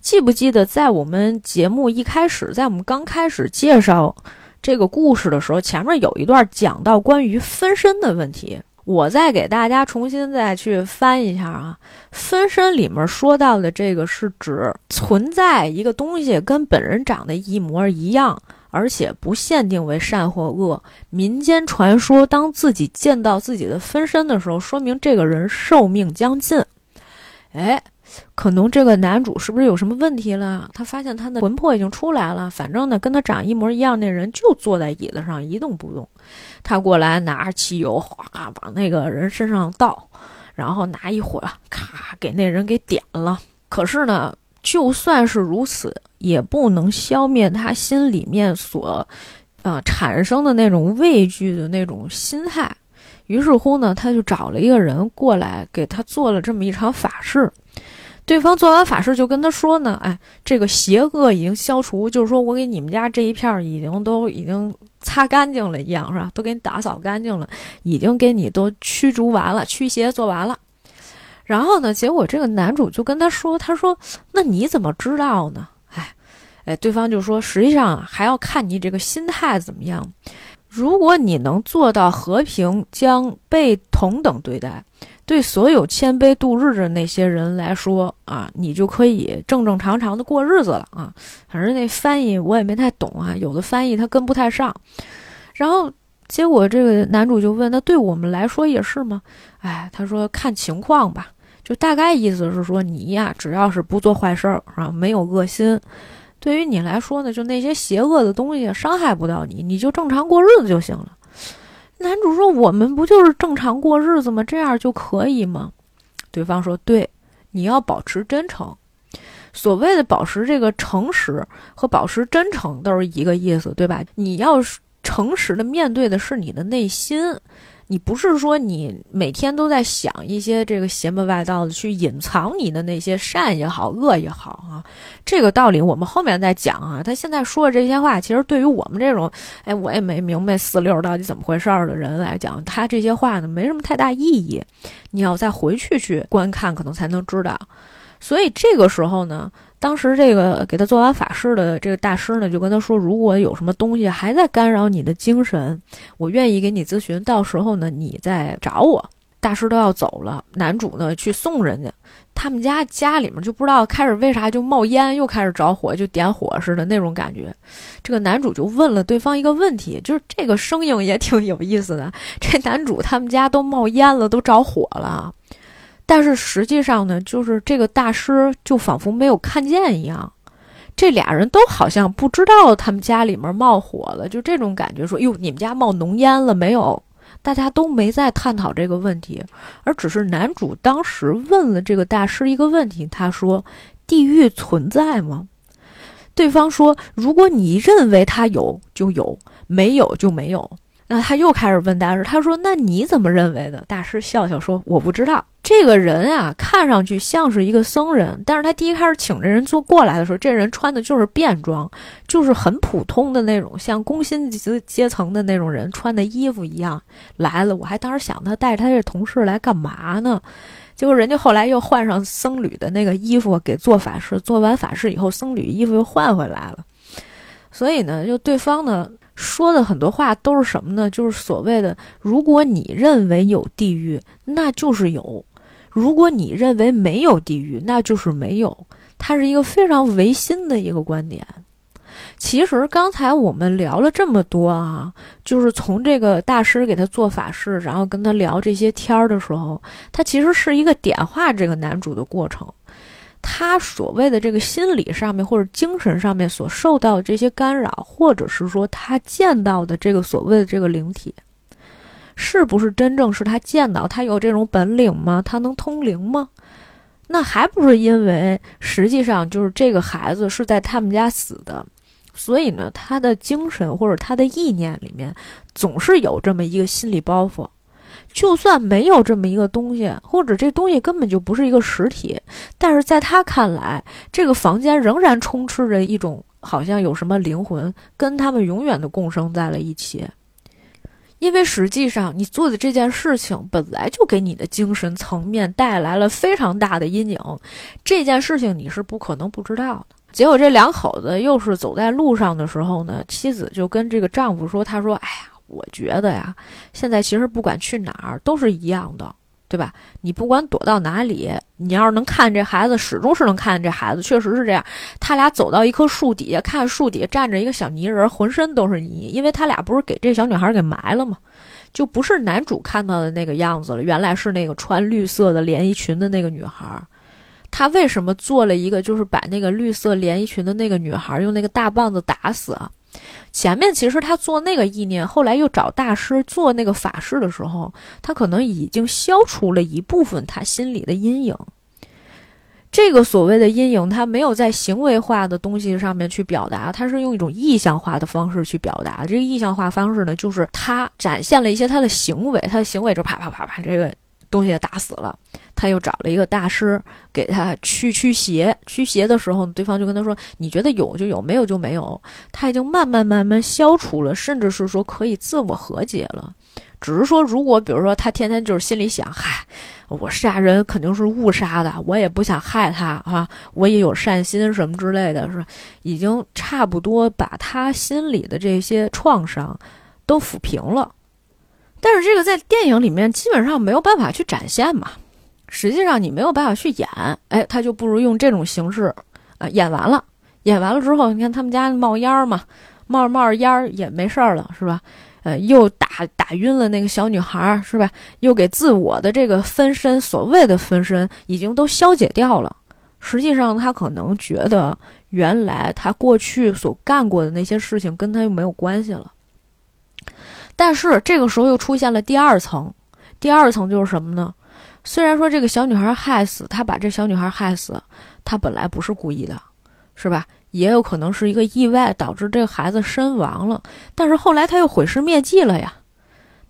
记不记得在我们节目一开始，在我们刚开始介绍这个故事的时候，前面有一段讲到关于分身的问题。我再给大家重新再去翻一下啊，分身里面说到的这个是指存在一个东西跟本人长得一模一样，而且不限定为善或恶。民间传说，当自己见到自己的分身的时候，说明这个人寿命将近。哎。可能这个男主是不是有什么问题了？他发现他的魂魄已经出来了，反正呢，跟他长一模一样那人就坐在椅子上一动不动。他过来拿着汽油，哗往那个人身上倒，然后拿一火，咔给那人给点了。可是呢，就算是如此，也不能消灭他心里面所，呃产生的那种畏惧的那种心态。于是乎呢，他就找了一个人过来给他做了这么一场法事。对方做完法事就跟他说呢，哎，这个邪恶已经消除，就是说我给你们家这一片已经都已经擦干净了一样，是吧？都给你打扫干净了，已经给你都驱逐完了，驱邪做完了。然后呢，结果这个男主就跟他说，他说，那你怎么知道呢？哎，对方就说，实际上还要看你这个心态怎么样。如果你能做到和平，将被同等对待。对所有谦卑度日的那些人来说啊，你就可以正正常常的过日子了啊。反正那翻译我也没太懂啊，有的翻译他跟不太上。然后结果这个男主就问：“那对我们来说也是吗？”哎，他说：“看情况吧。”就大概意思是说，你呀，只要是不做坏事儿啊，没有恶心，对于你来说呢，就那些邪恶的东西伤害不到你，你就正常过日子就行了。男主说：“我们不就是正常过日子吗？这样就可以吗？”对方说：“对，你要保持真诚。所谓的保持这个诚实和保持真诚都是一个意思，对吧？你要诚实的面对的是你的内心。”你不是说你每天都在想一些这个邪门外道的，去隐藏你的那些善也好，恶也好啊？这个道理我们后面再讲啊。他现在说的这些话，其实对于我们这种，哎，我也没明白四六到底怎么回事儿的人来讲，他这些话呢，没什么太大意义。你要再回去去观看，可能才能知道。所以这个时候呢。当时这个给他做完法事的这个大师呢，就跟他说：“如果有什么东西还在干扰你的精神，我愿意给你咨询。到时候呢，你再找我。”大师都要走了，男主呢去送人家，他们家家里面就不知道开始为啥就冒烟，又开始着火，就点火似的那种感觉。这个男主就问了对方一个问题，就是这个声音也挺有意思的。这男主他们家都冒烟了，都着火了。但是实际上呢，就是这个大师就仿佛没有看见一样，这俩人都好像不知道他们家里面冒火了，就这种感觉。说哟，你们家冒浓烟了没有？大家都没在探讨这个问题，而只是男主当时问了这个大师一个问题，他说：“地狱存在吗？”对方说：“如果你认为它有，就有；没有，就没有。”那他又开始问大师，他说：“那你怎么认为的？”大师笑笑说：“我不知道。”这个人啊，看上去像是一个僧人，但是他第一开始请这人做过来的时候，这人穿的就是便装，就是很普通的那种，像工薪阶阶层的那种人穿的衣服一样来了。我还当时想他带着他这同事来干嘛呢？结果人家后来又换上僧侣的那个衣服给做法事，做完法事以后，僧侣衣服又换回来了。所以呢，就对方呢。说的很多话都是什么呢？就是所谓的，如果你认为有地狱，那就是有；如果你认为没有地狱，那就是没有。它是一个非常唯心的一个观点。其实刚才我们聊了这么多啊，就是从这个大师给他做法事，然后跟他聊这些天儿的时候，他其实是一个点化这个男主的过程。他所谓的这个心理上面或者精神上面所受到的这些干扰，或者是说他见到的这个所谓的这个灵体，是不是真正是他见到？他有这种本领吗？他能通灵吗？那还不是因为实际上就是这个孩子是在他们家死的，所以呢，他的精神或者他的意念里面总是有这么一个心理包袱。就算没有这么一个东西，或者这东西根本就不是一个实体，但是在他看来，这个房间仍然充斥着一种好像有什么灵魂跟他们永远的共生在了一起。因为实际上，你做的这件事情本来就给你的精神层面带来了非常大的阴影，这件事情你是不可能不知道的。结果这两口子又是走在路上的时候呢，妻子就跟这个丈夫说：“他说，哎呀，我觉得呀，现在其实不管去哪儿都是一样的。”对吧？你不管躲到哪里，你要是能看这孩子，始终是能看见这孩子，确实是这样。他俩走到一棵树底下，看树底下站着一个小泥人，浑身都是泥，因为他俩不是给这小女孩给埋了吗？就不是男主看到的那个样子了，原来是那个穿绿色的连衣裙的那个女孩。他为什么做了一个，就是把那个绿色连衣裙的那个女孩用那个大棒子打死啊？前面其实他做那个意念，后来又找大师做那个法事的时候，他可能已经消除了一部分他心里的阴影。这个所谓的阴影，他没有在行为化的东西上面去表达，他是用一种意象化的方式去表达。这个意象化方式呢，就是他展现了一些他的行为，他的行为就啪啪啪啪这个。东西打死了，他又找了一个大师给他驱驱邪。驱邪的时候，对方就跟他说：“你觉得有就有，没有就没有。”他已经慢慢慢慢消除了，甚至是说可以自我和解了。只是说，如果比如说他天天就是心里想：“嗨，我杀人肯定是误杀的，我也不想害他啊，我也有善心什么之类的，是已经差不多把他心里的这些创伤都抚平了。”但是这个在电影里面基本上没有办法去展现嘛，实际上你没有办法去演，哎，他就不如用这种形式，啊，演完了，演完了之后，你看他们家冒烟儿嘛，冒冒烟儿也没事儿了，是吧？呃，又打打晕了那个小女孩，是吧？又给自我的这个分身，所谓的分身，已经都消解掉了。实际上他可能觉得，原来他过去所干过的那些事情跟他又没有关系了。但是这个时候又出现了第二层，第二层就是什么呢？虽然说这个小女孩害死他，把这小女孩害死，他本来不是故意的，是吧？也有可能是一个意外导致这个孩子身亡了，但是后来他又毁尸灭迹了呀。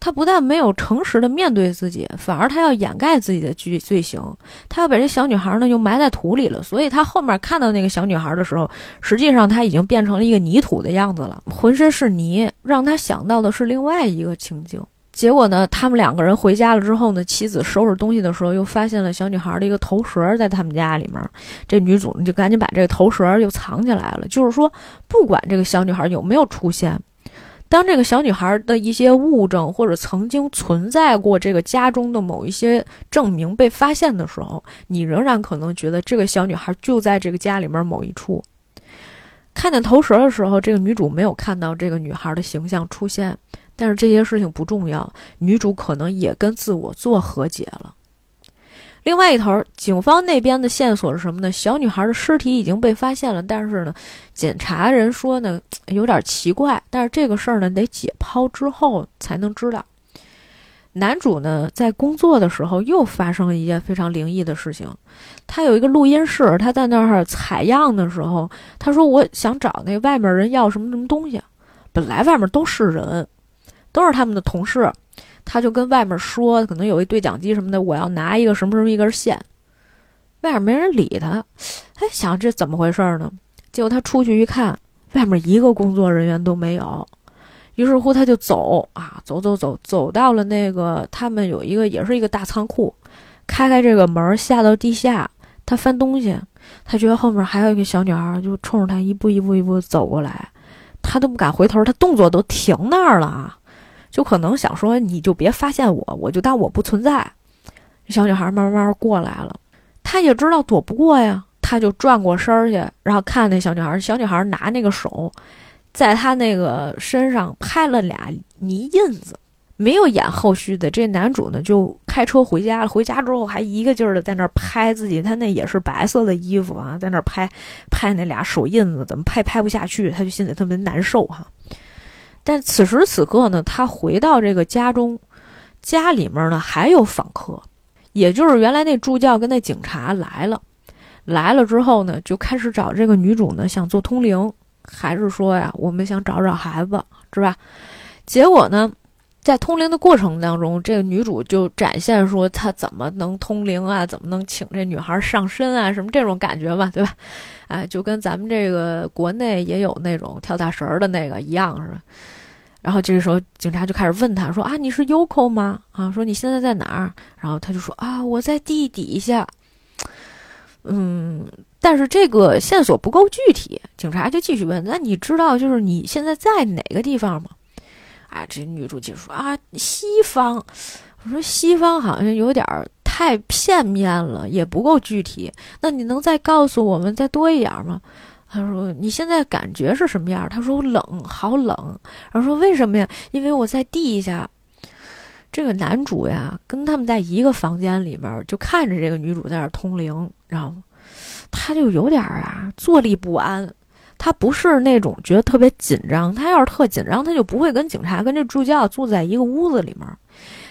他不但没有诚实的面对自己，反而他要掩盖自己的罪罪行，他要把这小女孩呢又埋在土里了。所以他后面看到那个小女孩的时候，实际上他已经变成了一个泥土的样子了，浑身是泥，让他想到的是另外一个情景。结果呢，他们两个人回家了之后呢，妻子收拾东西的时候又发现了小女孩的一个头蛇在他们家里面，这女主呢就赶紧把这个头蛇又藏起来了。就是说，不管这个小女孩有没有出现。当这个小女孩的一些物证或者曾经存在过这个家中的某一些证明被发现的时候，你仍然可能觉得这个小女孩就在这个家里面某一处。看见头蛇的时候，这个女主没有看到这个女孩的形象出现，但是这些事情不重要，女主可能也跟自我做和解了。另外一头，警方那边的线索是什么呢？小女孩的尸体已经被发现了，但是呢，检查人说呢有点奇怪。但是这个事儿呢得解剖之后才能知道。男主呢在工作的时候又发生了一件非常灵异的事情。他有一个录音室，他在那儿采样的时候，他说我想找那外面人要什么什么东西。本来外面都是人，都是他们的同事。他就跟外面说，可能有一对讲机什么的，我要拿一个什么什么一根线。外面没人理他，哎，想这怎么回事呢？结果他出去一看，外面一个工作人员都没有。于是乎，他就走啊，走走走，走到了那个他们有一个也是一个大仓库，开开这个门下到地下，他翻东西，他觉得后面还有一个小女孩，就冲着他一步一步一步走过来，他都不敢回头，他动作都停那儿了。就可能想说，你就别发现我，我就当我不存在。小女孩慢慢过来了，她也知道躲不过呀，她就转过身去，然后看那小女孩。小女孩拿那个手，在她那个身上拍了俩泥印子，没有演后续的。这男主呢，就开车回家了。回家之后还一个劲儿的在那儿拍自己，他那也是白色的衣服啊，在那儿拍拍那俩手印子，怎么拍拍不下去，他就心里特别难受哈。但此时此刻呢，他回到这个家中，家里面呢还有访客，也就是原来那助教跟那警察来了，来了之后呢，就开始找这个女主呢，想做通灵，还是说呀，我们想找找孩子，是吧？结果呢，在通灵的过程当中，这个女主就展现说她怎么能通灵啊，怎么能请这女孩上身啊，什么这种感觉嘛，对吧？哎，就跟咱们这个国内也有那种跳大神儿的那个一样，是吧？然后这个时候警察就开始问他说：“啊，你是 Yoko 吗？啊，说你现在在哪儿？”然后他就说：“啊，我在地底下。”嗯，但是这个线索不够具体，警察就继续问：“那你知道就是你现在在哪个地方吗？”啊，这女主就说：“啊，西方。”我说：“西方好像有点太片面了，也不够具体。那你能再告诉我们再多一点吗？”他说：“你现在感觉是什么样？”他说：“冷，好冷。”然后说：“为什么呀？因为我在地下。”这个男主呀，跟他们在一个房间里面，就看着这个女主在那儿通灵，然后他就有点啊坐立不安。他不是那种觉得特别紧张，他要是特紧张，他就不会跟警察跟这助教住在一个屋子里面。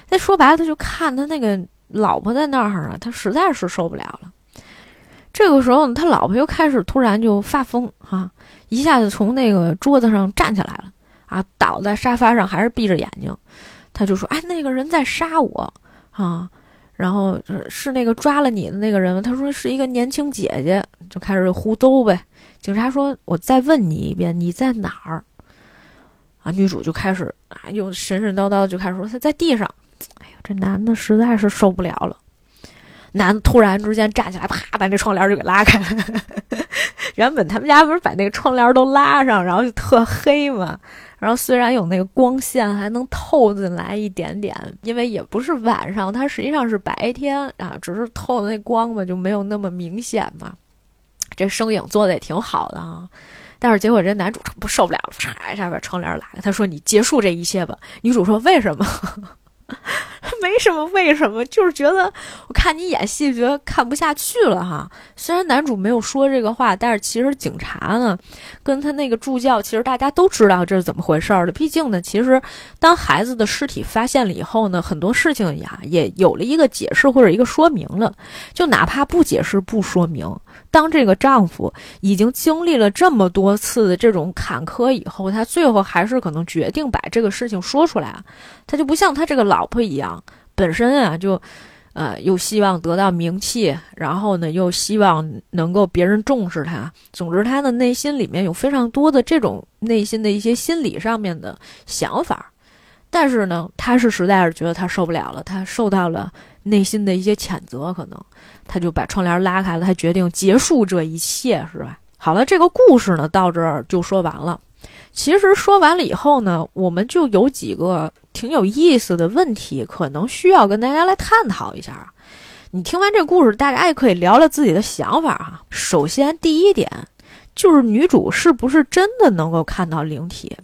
那说白了，他就看他那个老婆在那儿呢，他实在是受不了了。这个时候，他老婆又开始突然就发疯哈，一下子从那个桌子上站起来了啊，倒在沙发上，还是闭着眼睛。他就说：“哎，那个人在杀我啊！”然后是那个抓了你的那个人，他说是一个年轻姐姐，就开始胡诌呗。警察说：“我再问你一遍，你在哪儿？”啊，女主就开始啊，又神神叨叨就开始说：“他在地上。”哎呀，这男的实在是受不了了。男的突然之间站起来，啪，把那窗帘就给拉开了。[laughs] 原本他们家不是把那个窗帘都拉上，然后就特黑嘛。然后虽然有那个光线还能透进来一点点，因为也不是晚上，它实际上是白天啊，只是透的那光嘛就没有那么明显嘛。这声影做的也挺好的啊。但是结果这男主不受不了了，嚓一下把窗帘拉开，他说：“你结束这一切吧。”女主说：“为什么？” [laughs] [laughs] 没什么为什么，就是觉得我看你演戏，觉得看不下去了哈。虽然男主没有说这个话，但是其实警察呢，跟他那个助教，其实大家都知道这是怎么回事儿的。毕竟呢，其实当孩子的尸体发现了以后呢，很多事情呀也有了一个解释或者一个说明了。就哪怕不解释不说明，当这个丈夫已经经历了这么多次的这种坎坷以后，他最后还是可能决定把这个事情说出来。他就不像他这个老婆一样。本身啊，就，呃，又希望得到名气，然后呢，又希望能够别人重视他。总之，他的内心里面有非常多的这种内心的一些心理上面的想法。但是呢，他是实在是觉得他受不了了，他受到了内心的一些谴责，可能他就把窗帘拉开了，他决定结束这一切，是吧？好了，这个故事呢，到这儿就说完了。其实说完了以后呢，我们就有几个挺有意思的问题，可能需要跟大家来探讨一下。你听完这故事，大家也可以聊聊自己的想法啊。首先，第一点就是女主是不是真的能够看到灵体？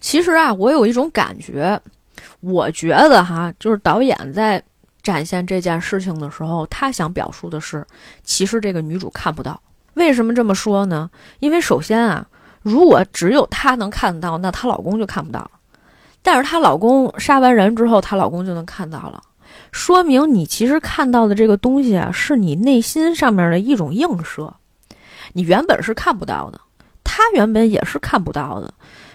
其实啊，我有一种感觉，我觉得哈，就是导演在展现这件事情的时候，他想表述的是，其实这个女主看不到。为什么这么说呢？因为首先啊。如果只有她能看到，那她老公就看不到。但是她老公杀完人之后，她老公就能看到了，说明你其实看到的这个东西啊，是你内心上面的一种映射。你原本是看不到的，他原本也是看不到的。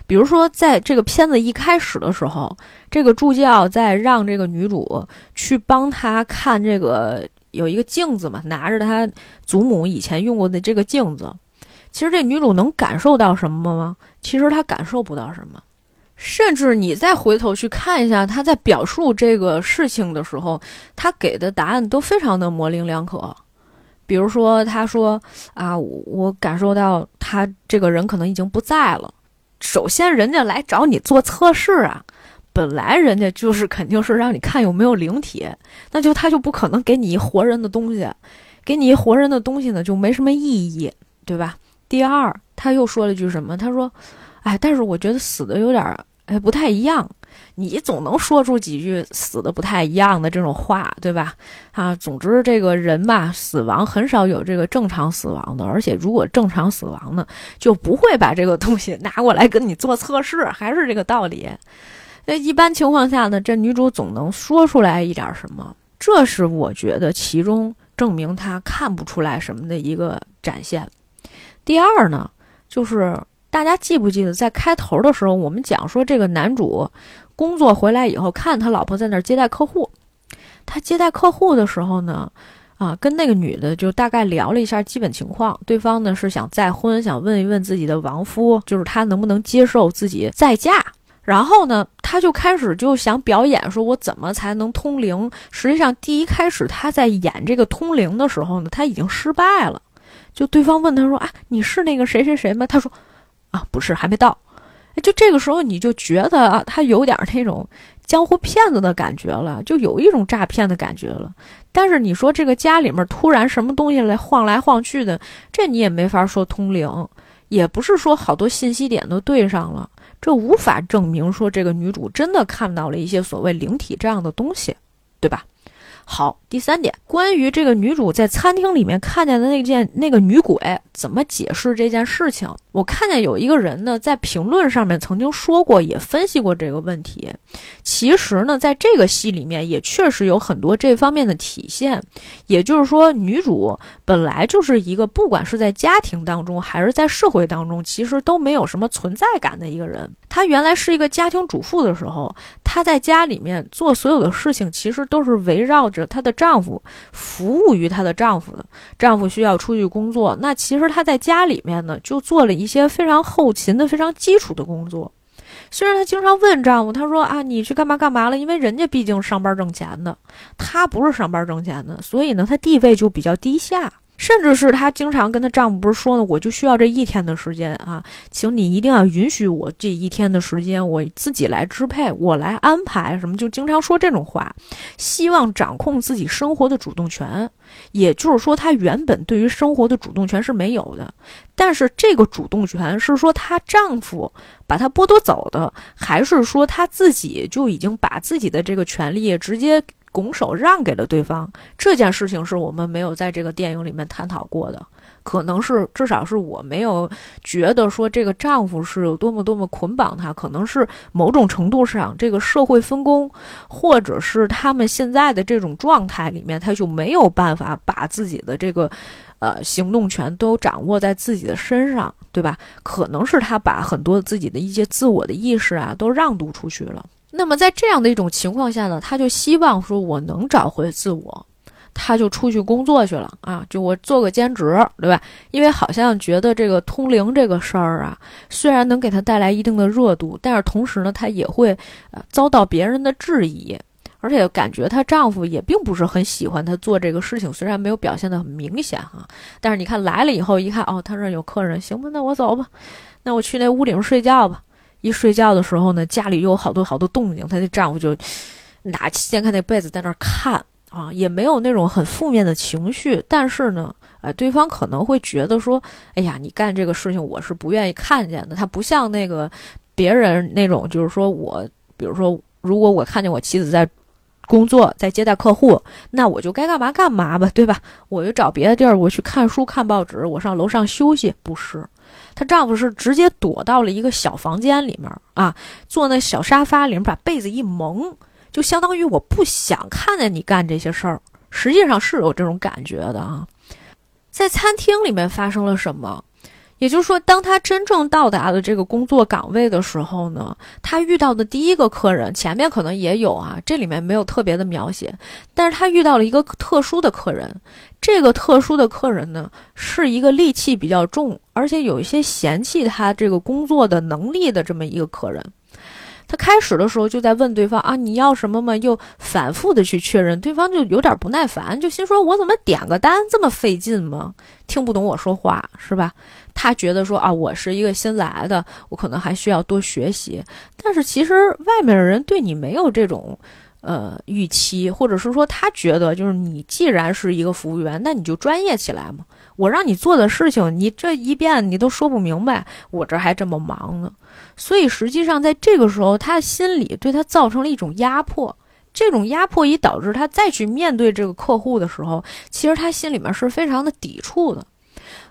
比如说，在这个片子一开始的时候，这个助教在让这个女主去帮他看这个有一个镜子嘛，拿着他祖母以前用过的这个镜子。其实这女主能感受到什么吗？其实她感受不到什么，甚至你再回头去看一下她在表述这个事情的时候，她给的答案都非常的模棱两可。比如说，她说：“啊，我感受到他这个人可能已经不在了。”首先，人家来找你做测试啊，本来人家就是肯定是让你看有没有灵体，那就他就不可能给你一活人的东西，给你一活人的东西呢，就没什么意义，对吧？第二，他又说了句什么？他说：“哎，但是我觉得死的有点，哎，不太一样。你总能说出几句死的不太一样的这种话，对吧？啊，总之这个人吧，死亡很少有这个正常死亡的，而且如果正常死亡呢，就不会把这个东西拿过来跟你做测试，还是这个道理。那一般情况下呢，这女主总能说出来一点什么，这是我觉得其中证明她看不出来什么的一个展现。”第二呢，就是大家记不记得在开头的时候，我们讲说这个男主工作回来以后，看他老婆在那儿接待客户，他接待客户的时候呢，啊，跟那个女的就大概聊了一下基本情况，对方呢是想再婚，想问一问自己的亡夫，就是他能不能接受自己再嫁。然后呢，他就开始就想表演，说我怎么才能通灵？实际上，第一开始他在演这个通灵的时候呢，他已经失败了。就对方问他说：“啊，你是那个谁谁谁吗？”他说：“啊，不是，还没到。”就这个时候你就觉得啊，他有点那种江湖骗子的感觉了，就有一种诈骗的感觉了。但是你说这个家里面突然什么东西来晃来晃去的，这你也没法说通灵，也不是说好多信息点都对上了。这无法证明说这个女主真的看到了一些所谓灵体这样的东西，对吧？好，第三点，关于这个女主在餐厅里面看见的那件那个女鬼，怎么解释这件事情？我看见有一个人呢，在评论上面曾经说过，也分析过这个问题。其实呢，在这个戏里面也确实有很多这方面的体现。也就是说，女主本来就是一个不管是在家庭当中还是在社会当中，其实都没有什么存在感的一个人。她原来是一个家庭主妇的时候，她在家里面做所有的事情，其实都是围绕着她的丈夫，服务于她的丈夫的。丈夫需要出去工作，那其实她在家里面呢，就做了一些非常后勤的、非常基础的工作。虽然她经常问丈夫，她说啊，你去干嘛干嘛了？因为人家毕竟上班挣钱的，她不是上班挣钱的，所以呢，她地位就比较低下。甚至是她经常跟她丈夫不是说呢，我就需要这一天的时间啊，请你一定要允许我这一天的时间，我自己来支配，我来安排什么，就经常说这种话，希望掌控自己生活的主动权。也就是说，她原本对于生活的主动权是没有的，但是这个主动权是说她丈夫把她剥夺走的，还是说她自己就已经把自己的这个权利直接？拱手让给了对方这件事情，是我们没有在这个电影里面探讨过的。可能是至少是我没有觉得说这个丈夫是有多么多么捆绑她，可能是某种程度上这个社会分工，或者是他们现在的这种状态里面，他就没有办法把自己的这个呃行动权都掌握在自己的身上，对吧？可能是他把很多自己的一些自我的意识啊都让渡出去了。那么在这样的一种情况下呢，他就希望说，我能找回自我，他就出去工作去了啊，就我做个兼职，对吧？因为好像觉得这个通灵这个事儿啊，虽然能给他带来一定的热度，但是同时呢，他也会呃遭到别人的质疑，而且感觉她丈夫也并不是很喜欢她做这个事情，虽然没有表现的很明显哈，但是你看来了以后一看，哦，他这有客人，行吧，那我走吧，那我去那屋里面睡觉吧。一睡觉的时候呢，家里又有好多好多动静，她的丈夫就拿掀开那被子在那儿看啊，也没有那种很负面的情绪。但是呢，哎，对方可能会觉得说，哎呀，你干这个事情我是不愿意看见的。他不像那个别人那种，就是说我，比如说，如果我看见我妻子在工作，在接待客户，那我就该干嘛干嘛吧，对吧？我就找别的地儿，我去看书、看报纸，我上楼上休息，不是。她丈夫是直接躲到了一个小房间里面啊，坐那小沙发里面，把被子一蒙，就相当于我不想看见你干这些事儿。实际上是有这种感觉的啊。在餐厅里面发生了什么？也就是说，当他真正到达了这个工作岗位的时候呢，他遇到的第一个客人，前面可能也有啊，这里面没有特别的描写，但是他遇到了一个特殊的客人。这个特殊的客人呢，是一个戾气比较重，而且有一些嫌弃他这个工作的能力的这么一个客人。他开始的时候就在问对方啊，你要什么吗？又反复的去确认，对方就有点不耐烦，就心说我怎么点个单这么费劲吗？听不懂我说话是吧？他觉得说啊，我是一个新来的，我可能还需要多学习。但是其实外面的人对你没有这种。呃，预期，或者是说，他觉得就是你既然是一个服务员，那你就专业起来嘛。我让你做的事情，你这一遍你都说不明白，我这还这么忙呢。所以实际上，在这个时候，他心里对他造成了一种压迫。这种压迫也导致他再去面对这个客户的时候，其实他心里面是非常的抵触的。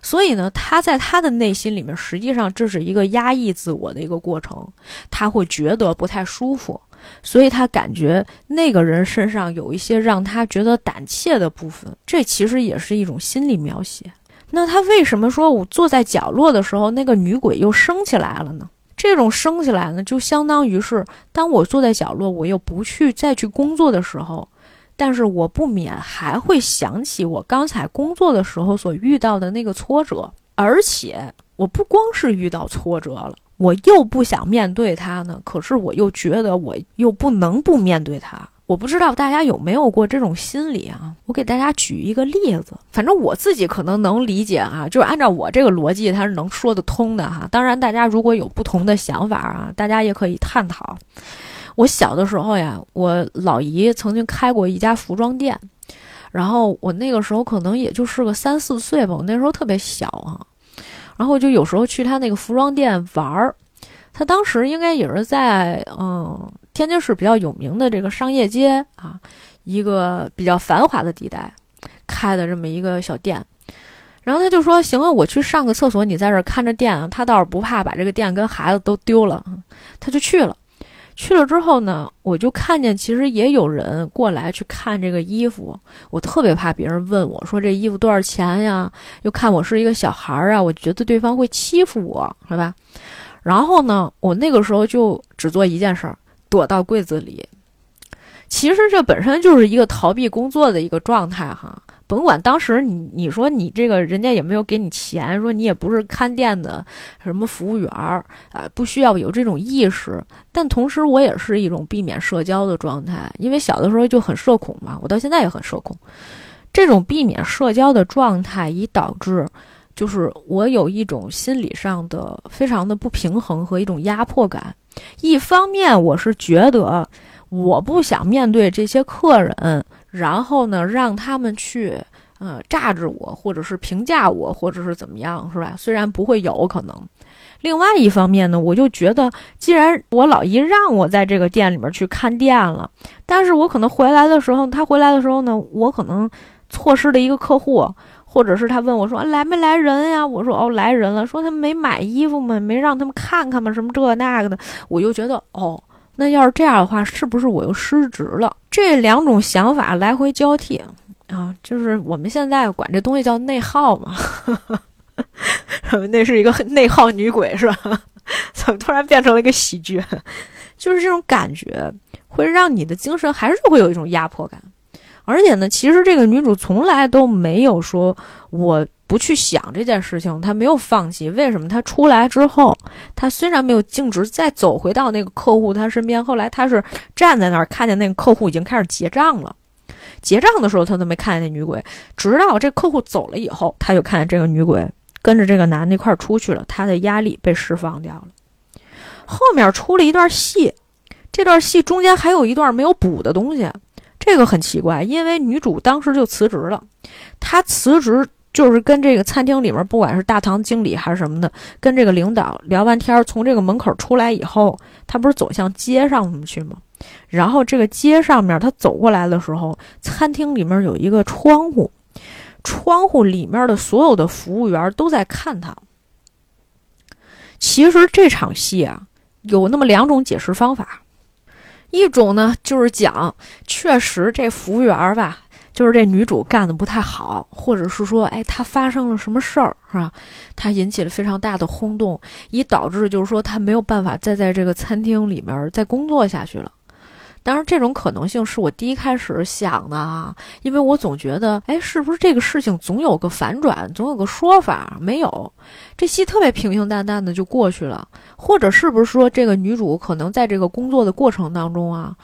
所以呢，他在他的内心里面，实际上这是一个压抑自我的一个过程，他会觉得不太舒服。所以他感觉那个人身上有一些让他觉得胆怯的部分，这其实也是一种心理描写。那他为什么说我坐在角落的时候，那个女鬼又升起来了呢？这种升起来呢，就相当于是当我坐在角落，我又不去再去工作的时候，但是我不免还会想起我刚才工作的时候所遇到的那个挫折，而且我不光是遇到挫折了，我又不想面对它呢，可是我又觉得我又不能不面对它。我不知道大家有没有过这种心理啊？我给大家举一个例子，反正我自己可能能理解啊，就是按照我这个逻辑，它是能说得通的哈。当然，大家如果有不同的想法啊，大家也可以探讨。我小的时候呀，我老姨曾经开过一家服装店，然后我那个时候可能也就是个三四岁吧，我那时候特别小啊，然后就有时候去他那个服装店玩儿。他当时应该也是在嗯。天津市比较有名的这个商业街啊，一个比较繁华的地带，开的这么一个小店。然后他就说：“行了，我去上个厕所，你在这儿看着店啊。”他倒是不怕把这个店跟孩子都丢了，他就去了。去了之后呢，我就看见其实也有人过来去看这个衣服。我特别怕别人问我说这衣服多少钱呀？又看我是一个小孩儿啊，我觉得对方会欺负我，是吧？然后呢，我那个时候就只做一件事儿。躲到柜子里，其实这本身就是一个逃避工作的一个状态哈。甭管当时你你说你这个人家也没有给你钱，说你也不是看店的什么服务员儿啊，不需要有这种意识。但同时我也是一种避免社交的状态，因为小的时候就很社恐嘛，我到现在也很社恐。这种避免社交的状态，以导致就是我有一种心理上的非常的不平衡和一种压迫感。一方面，我是觉得我不想面对这些客人，然后呢，让他们去，呃，榨着我，或者是评价我，或者是怎么样，是吧？虽然不会有可能。另外一方面呢，我就觉得，既然我老姨让我在这个店里面去看店了，但是我可能回来的时候，他回来的时候呢，我可能错失了一个客户。或者是他问我说来没来人呀？我说哦来人了。说他没买衣服吗？没让他们看看吗？什么这那个的？我又觉得哦，那要是这样的话，是不是我又失职了？这两种想法来回交替啊，就是我们现在管这东西叫内耗嘛。那是一个内耗女鬼是吧？怎么突然变成了一个喜剧？就是这种感觉会让你的精神还是会有一种压迫感。而且呢，其实这个女主从来都没有说我不去想这件事情，她没有放弃。为什么？她出来之后，她虽然没有径直再走回到那个客户她身边，后来她是站在那儿看见那个客户已经开始结账了。结账的时候，她都没看见那女鬼，直到这客户走了以后，她就看见这个女鬼跟着这个男的一块儿出去了，她的压力被释放掉了。后面出了一段戏，这段戏中间还有一段没有补的东西。这个很奇怪，因为女主当时就辞职了。她辞职就是跟这个餐厅里面，不管是大堂经理还是什么的，跟这个领导聊完天，从这个门口出来以后，她不是走向街上去吗？然后这个街上面，她走过来的时候，餐厅里面有一个窗户，窗户里面的所有的服务员都在看她。其实这场戏啊，有那么两种解释方法。一种呢，就是讲确实这服务员吧，就是这女主干的不太好，或者是说，哎，她发生了什么事儿，是吧？她引起了非常大的轰动，以导致就是说她没有办法再在这个餐厅里面再工作下去了。当然，这种可能性是我第一开始想的啊，因为我总觉得，哎，是不是这个事情总有个反转，总有个说法？没有，这戏特别平平淡淡的就过去了。或者是不是说这个女主可能在这个工作的过程当中啊？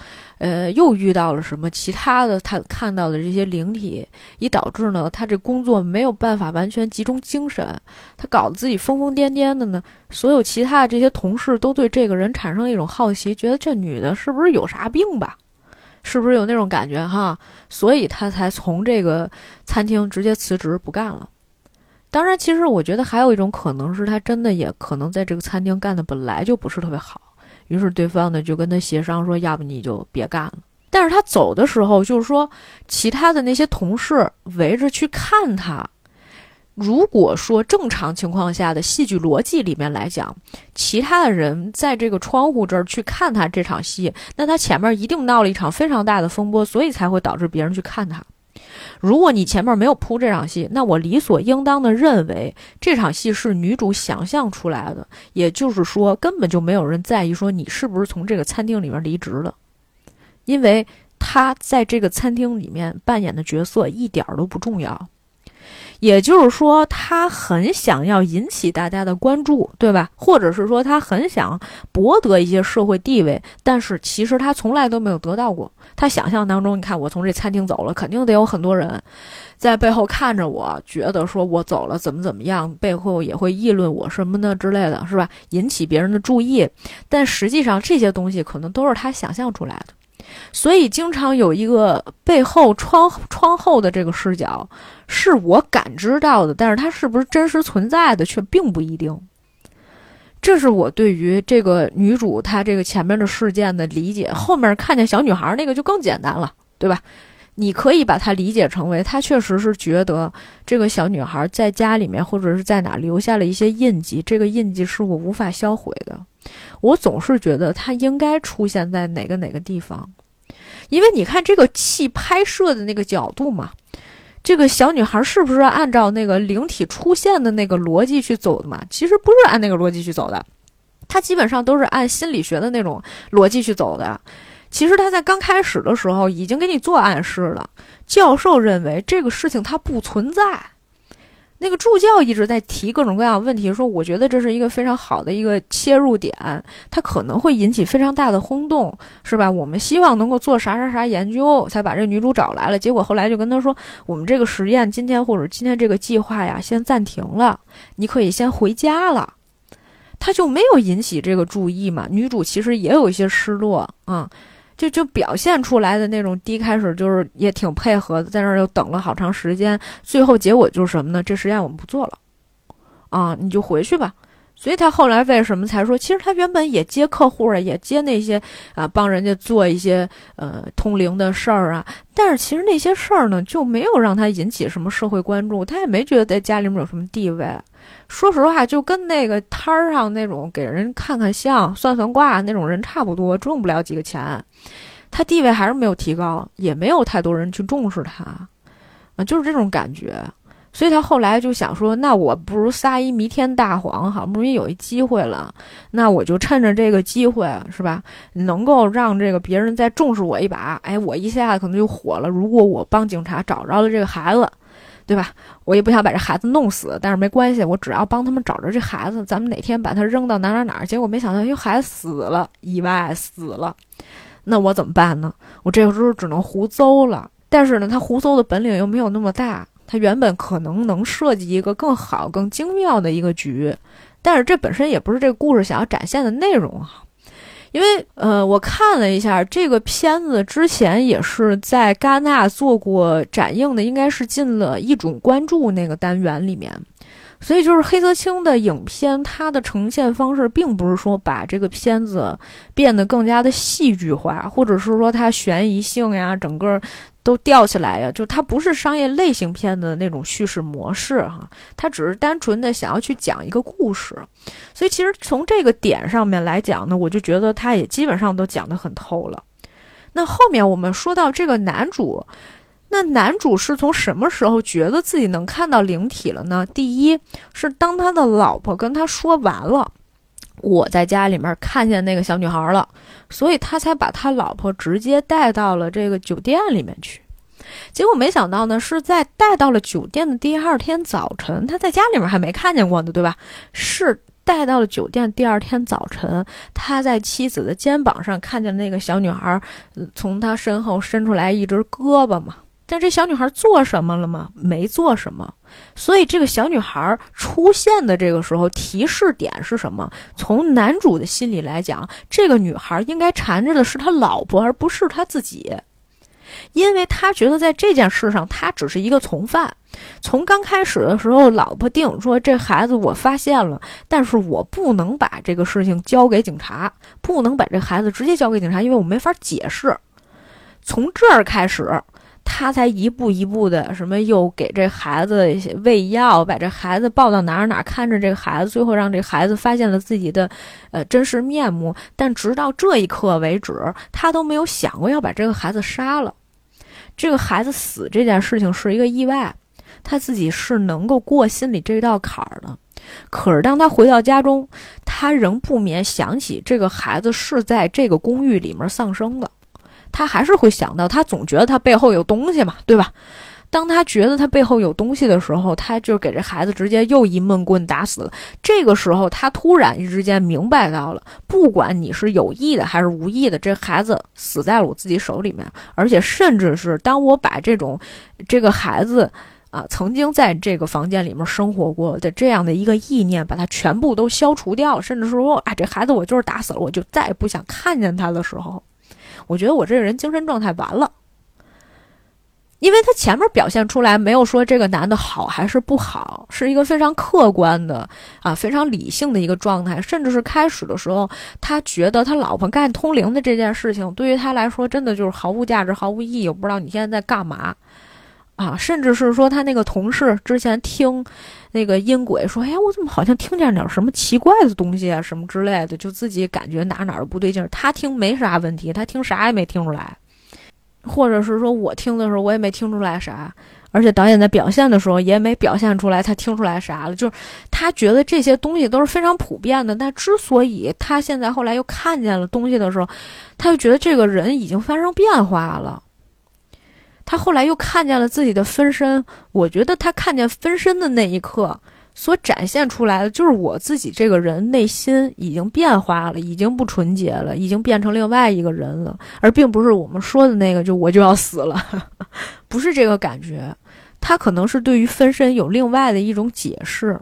呃，又遇到了什么其他的？他看到的这些灵体，以导致呢，他这工作没有办法完全集中精神，他搞得自己疯疯癫癫的呢。所有其他的这些同事都对这个人产生一种好奇，觉得这女的是不是有啥病吧？是不是有那种感觉哈？所以他才从这个餐厅直接辞职不干了。当然，其实我觉得还有一种可能是他真的也可能在这个餐厅干的本来就不是特别好。于是对方呢就跟他协商说：“要不你就别干了。”但是他走的时候就是说，其他的那些同事围着去看他。如果说正常情况下的戏剧逻辑里面来讲，其他的人在这个窗户这儿去看他这场戏，那他前面一定闹了一场非常大的风波，所以才会导致别人去看他。如果你前面没有铺这场戏，那我理所应当的认为这场戏是女主想象出来的，也就是说，根本就没有人在意说你是不是从这个餐厅里面离职了，因为她在这个餐厅里面扮演的角色一点都不重要。也就是说，他很想要引起大家的关注，对吧？或者是说，他很想博得一些社会地位，但是其实他从来都没有得到过。他想象当中，你看我从这餐厅走了，肯定得有很多人在背后看着我，觉得说我走了怎么怎么样，背后也会议论我什么的之类的，是吧？引起别人的注意。但实际上，这些东西可能都是他想象出来的。所以，经常有一个背后窗窗后的这个视角，是我感知到的，但是它是不是真实存在的，却并不一定。这是我对于这个女主她这个前面的事件的理解。后面看见小女孩那个就更简单了，对吧？你可以把它理解成为，她确实是觉得这个小女孩在家里面或者是在哪留下了一些印记，这个印记是我无法销毁的。我总是觉得她应该出现在哪个哪个地方。因为你看这个戏拍摄的那个角度嘛，这个小女孩是不是按照那个灵体出现的那个逻辑去走的嘛？其实不是按那个逻辑去走的，她基本上都是按心理学的那种逻辑去走的。其实他在刚开始的时候已经给你做暗示了，教授认为这个事情它不存在。那个助教一直在提各种各样的问题，说我觉得这是一个非常好的一个切入点，它可能会引起非常大的轰动，是吧？我们希望能够做啥啥啥研究，才把这女主找来了。结果后来就跟他说，我们这个实验今天或者今天这个计划呀，先暂停了，你可以先回家了。他就没有引起这个注意嘛？女主其实也有一些失落啊。就就表现出来的那种，第一开始就是也挺配合的，在那儿又等了好长时间，最后结果就是什么呢？这实验我们不做了，啊，你就回去吧。所以他后来为什么才说，其实他原本也接客户啊，也接那些啊，帮人家做一些呃通灵的事儿啊，但是其实那些事儿呢，就没有让他引起什么社会关注，他也没觉得在家里面有什么地位。说实话，就跟那个摊儿上那种给人看看相、算算卦那种人差不多，挣不了几个钱，他地位还是没有提高，也没有太多人去重视他，啊，就是这种感觉。所以他后来就想说，那我不如撒一弥天大谎，好不容易有一机会了，那我就趁着这个机会，是吧？能够让这个别人再重视我一把，哎，我一下子可能就火了。如果我帮警察找着了这个孩子。对吧？我也不想把这孩子弄死，但是没关系，我只要帮他们找着这孩子，咱们哪天把他扔到哪哪哪。结果没想到，哟，孩子死了，意外死了，那我怎么办呢？我这个时候只能胡诌了。但是呢，他胡诌的本领又没有那么大，他原本可能能设计一个更好、更精妙的一个局，但是这本身也不是这个故事想要展现的内容啊。因为呃，我看了一下这个片子，之前也是在戛纳做过展映的，应该是进了一种关注那个单元里面。所以就是黑泽清的影片，它的呈现方式并不是说把这个片子变得更加的戏剧化，或者是说它悬疑性呀，整个。都吊起来呀！就它不是商业类型片的那种叙事模式哈，它只是单纯的想要去讲一个故事，所以其实从这个点上面来讲呢，我就觉得它也基本上都讲得很透了。那后面我们说到这个男主，那男主是从什么时候觉得自己能看到灵体了呢？第一是当他的老婆跟他说完了。我在家里面看见那个小女孩了，所以他才把他老婆直接带到了这个酒店里面去。结果没想到呢，是在带到了酒店的第二天早晨，他在家里面还没看见过呢，对吧？是带到了酒店第二天早晨，他在妻子的肩膀上看见那个小女孩，从他身后伸出来一只胳膊嘛。但这小女孩做什么了吗？没做什么。所以这个小女孩出现的这个时候，提示点是什么？从男主的心里来讲，这个女孩应该缠着的是他老婆，而不是他自己，因为他觉得在这件事上，他只是一个从犯。从刚开始的时候，老婆定说这孩子我发现了，但是我不能把这个事情交给警察，不能把这孩子直接交给警察，因为我没法解释。从这儿开始。他才一步一步的，什么又给这孩子喂药，把这孩子抱到哪儿哪儿看着这个孩子，最后让这孩子发现了自己的，呃，真实面目。但直到这一刻为止，他都没有想过要把这个孩子杀了。这个孩子死这件事情是一个意外，他自己是能够过心里这道坎儿的。可是当他回到家中，他仍不免想起这个孩子是在这个公寓里面丧生的，他还是会想到，他总觉得他背后有东西嘛，对吧？当他觉得他背后有东西的时候，他就给这孩子直接又一闷棍打死了。这个时候，他突然之间明白到了，不管你是有意的还是无意的，这孩子死在了我自己手里面，而且甚至是当我把这种这个孩子啊曾经在这个房间里面生活过的这样的一个意念，把它全部都消除掉，甚至说啊，这孩子我就是打死了，我就再也不想看见他的时候，我觉得我这个人精神状态完了。因为他前面表现出来没有说这个男的好还是不好，是一个非常客观的啊，非常理性的一个状态。甚至是开始的时候，他觉得他老婆干通灵的这件事情对于他来说真的就是毫无价值、毫无意义。我不知道你现在在干嘛啊？甚至是说他那个同事之前听那个音轨说：“哎呀，我怎么好像听见点什么奇怪的东西啊，什么之类的，就自己感觉哪哪儿不对劲。”他听没啥问题，他听啥也没听出来。或者是说我听的时候，我也没听出来啥，而且导演在表现的时候也没表现出来他听出来啥了。就是他觉得这些东西都是非常普遍的，但之所以他现在后来又看见了东西的时候，他就觉得这个人已经发生变化了。他后来又看见了自己的分身，我觉得他看见分身的那一刻。所展现出来的就是我自己这个人内心已经变化了，已经不纯洁了，已经变成另外一个人了，而并不是我们说的那个就我就要死了，[laughs] 不是这个感觉。他可能是对于分身有另外的一种解释。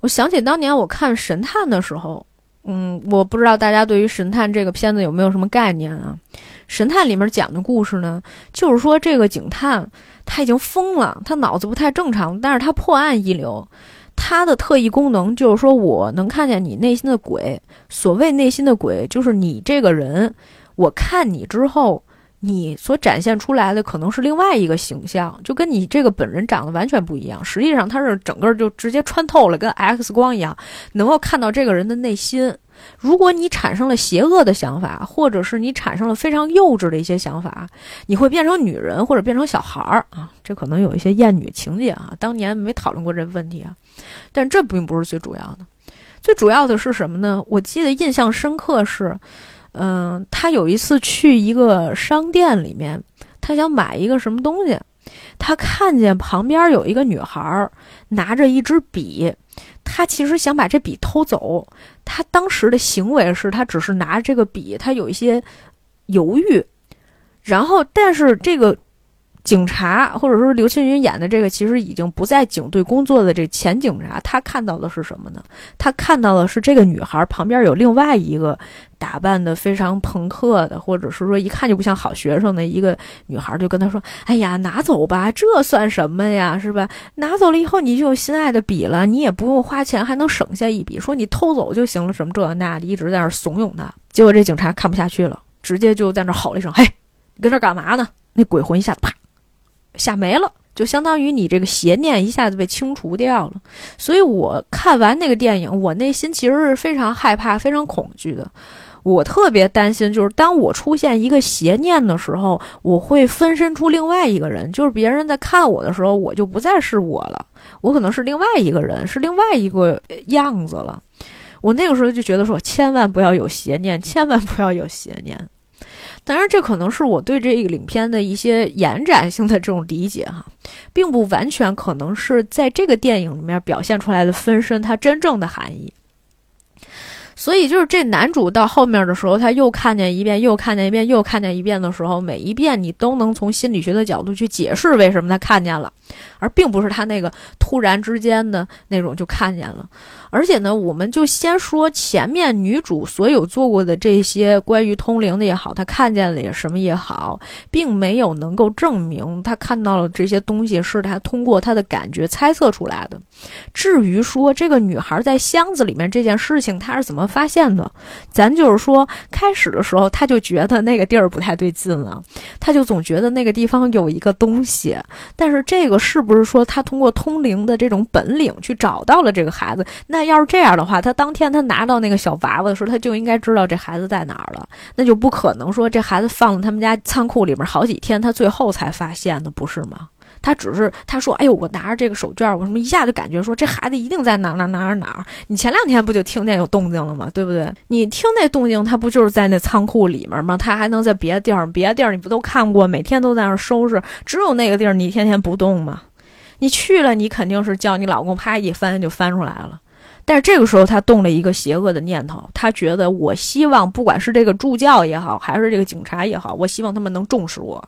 我想起当年我看《神探》的时候，嗯，我不知道大家对于《神探》这个片子有没有什么概念啊？《神探》里面讲的故事呢，就是说这个警探。他已经疯了，他脑子不太正常，但是他破案一流。他的特异功能就是说，我能看见你内心的鬼。所谓内心的鬼，就是你这个人，我看你之后，你所展现出来的可能是另外一个形象，就跟你这个本人长得完全不一样。实际上，他是整个就直接穿透了，跟 X 光一样，能够看到这个人的内心。如果你产生了邪恶的想法，或者是你产生了非常幼稚的一些想法，你会变成女人或者变成小孩儿啊，这可能有一些厌女情节啊。当年没讨论过这个问题啊，但这并不是最主要的。最主要的是什么呢？我记得印象深刻是，嗯，他有一次去一个商店里面，他想买一个什么东西，他看见旁边有一个女孩拿着一支笔。他其实想把这笔偷走，他当时的行为是他只是拿着这个笔，他有一些犹豫，然后但是这个。警察，或者说刘青云演的这个，其实已经不在警队工作的这前警察，他看到的是什么呢？他看到的是这个女孩旁边有另外一个打扮的非常朋克的，或者是说一看就不像好学生的一个女孩，就跟他说：“哎呀，拿走吧，这算什么呀？是吧？拿走了以后你就有心爱的笔了，你也不用花钱，还能省下一笔。说你偷走就行了，什么这那的，一直在那怂恿他。结果这警察看不下去了，直接就在那吼了一声：‘嘿，你跟这干嘛呢？’那鬼魂一下子啪。”吓没了，就相当于你这个邪念一下子被清除掉了。所以我看完那个电影，我内心其实是非常害怕、非常恐惧的。我特别担心，就是当我出现一个邪念的时候，我会分身出另外一个人，就是别人在看我的时候，我就不再是我了，我可能是另外一个人，是另外一个样子了。我那个时候就觉得说，千万不要有邪念，千万不要有邪念。当然，这可能是我对这个影片的一些延展性的这种理解哈，并不完全可能是在这个电影里面表现出来的分身它真正的含义。所以，就是这男主到后面的时候，他又看见一遍，又看见一遍，又看见一遍的时候，每一遍你都能从心理学的角度去解释为什么他看见了，而并不是他那个突然之间的那种就看见了。而且呢，我们就先说前面女主所有做过的这些关于通灵的也好，她看见了也什么也好，并没有能够证明她看到了这些东西是她通过她的感觉猜测出来的。至于说这个女孩在箱子里面这件事情，她是怎么发现的？咱就是说，开始的时候她就觉得那个地儿不太对劲了，她就总觉得那个地方有一个东西。但是这个是不是说她通过通灵的这种本领去找到了这个孩子？那那要是这样的话，他当天他拿到那个小娃娃的时候，他就应该知道这孩子在哪儿了。那就不可能说这孩子放了他们家仓库里面好几天，他最后才发现的，不是吗？他只是他说：“哎呦，我拿着这个手绢，我什么一下就感觉说这孩子一定在哪哪哪哪哪。你前两天不就听见有动静了吗？对不对？你听那动静，他不就是在那仓库里面吗？他还能在别的地儿？别的地儿你不都看过？每天都在那收拾，只有那个地儿你天天不动吗？你去了，你肯定是叫你老公啪一翻就翻出来了。但是这个时候他动了一个邪恶的念头，他觉得我希望不管是这个助教也好，还是这个警察也好，我希望他们能重视我。”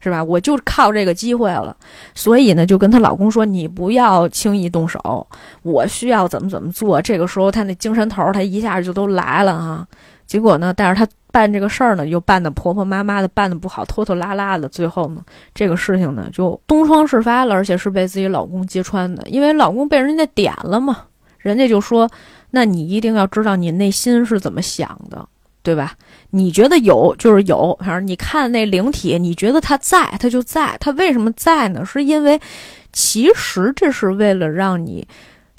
是吧？我就靠这个机会了，所以呢，就跟她老公说：“你不要轻易动手，我需要怎么怎么做。”这个时候，她那精神头，她一下就都来了啊。结果呢，但是她办这个事儿呢，又办的婆婆妈妈的，办的不好，拖拖拉拉的。最后呢，这个事情呢，就东窗事发了，而且是被自己老公揭穿的，因为老公被人家点了嘛，人家就说：“那你一定要知道你内心是怎么想的。”对吧？你觉得有就是有，反正你看那灵体，你觉得它在，它就在。它为什么在呢？是因为其实这是为了让你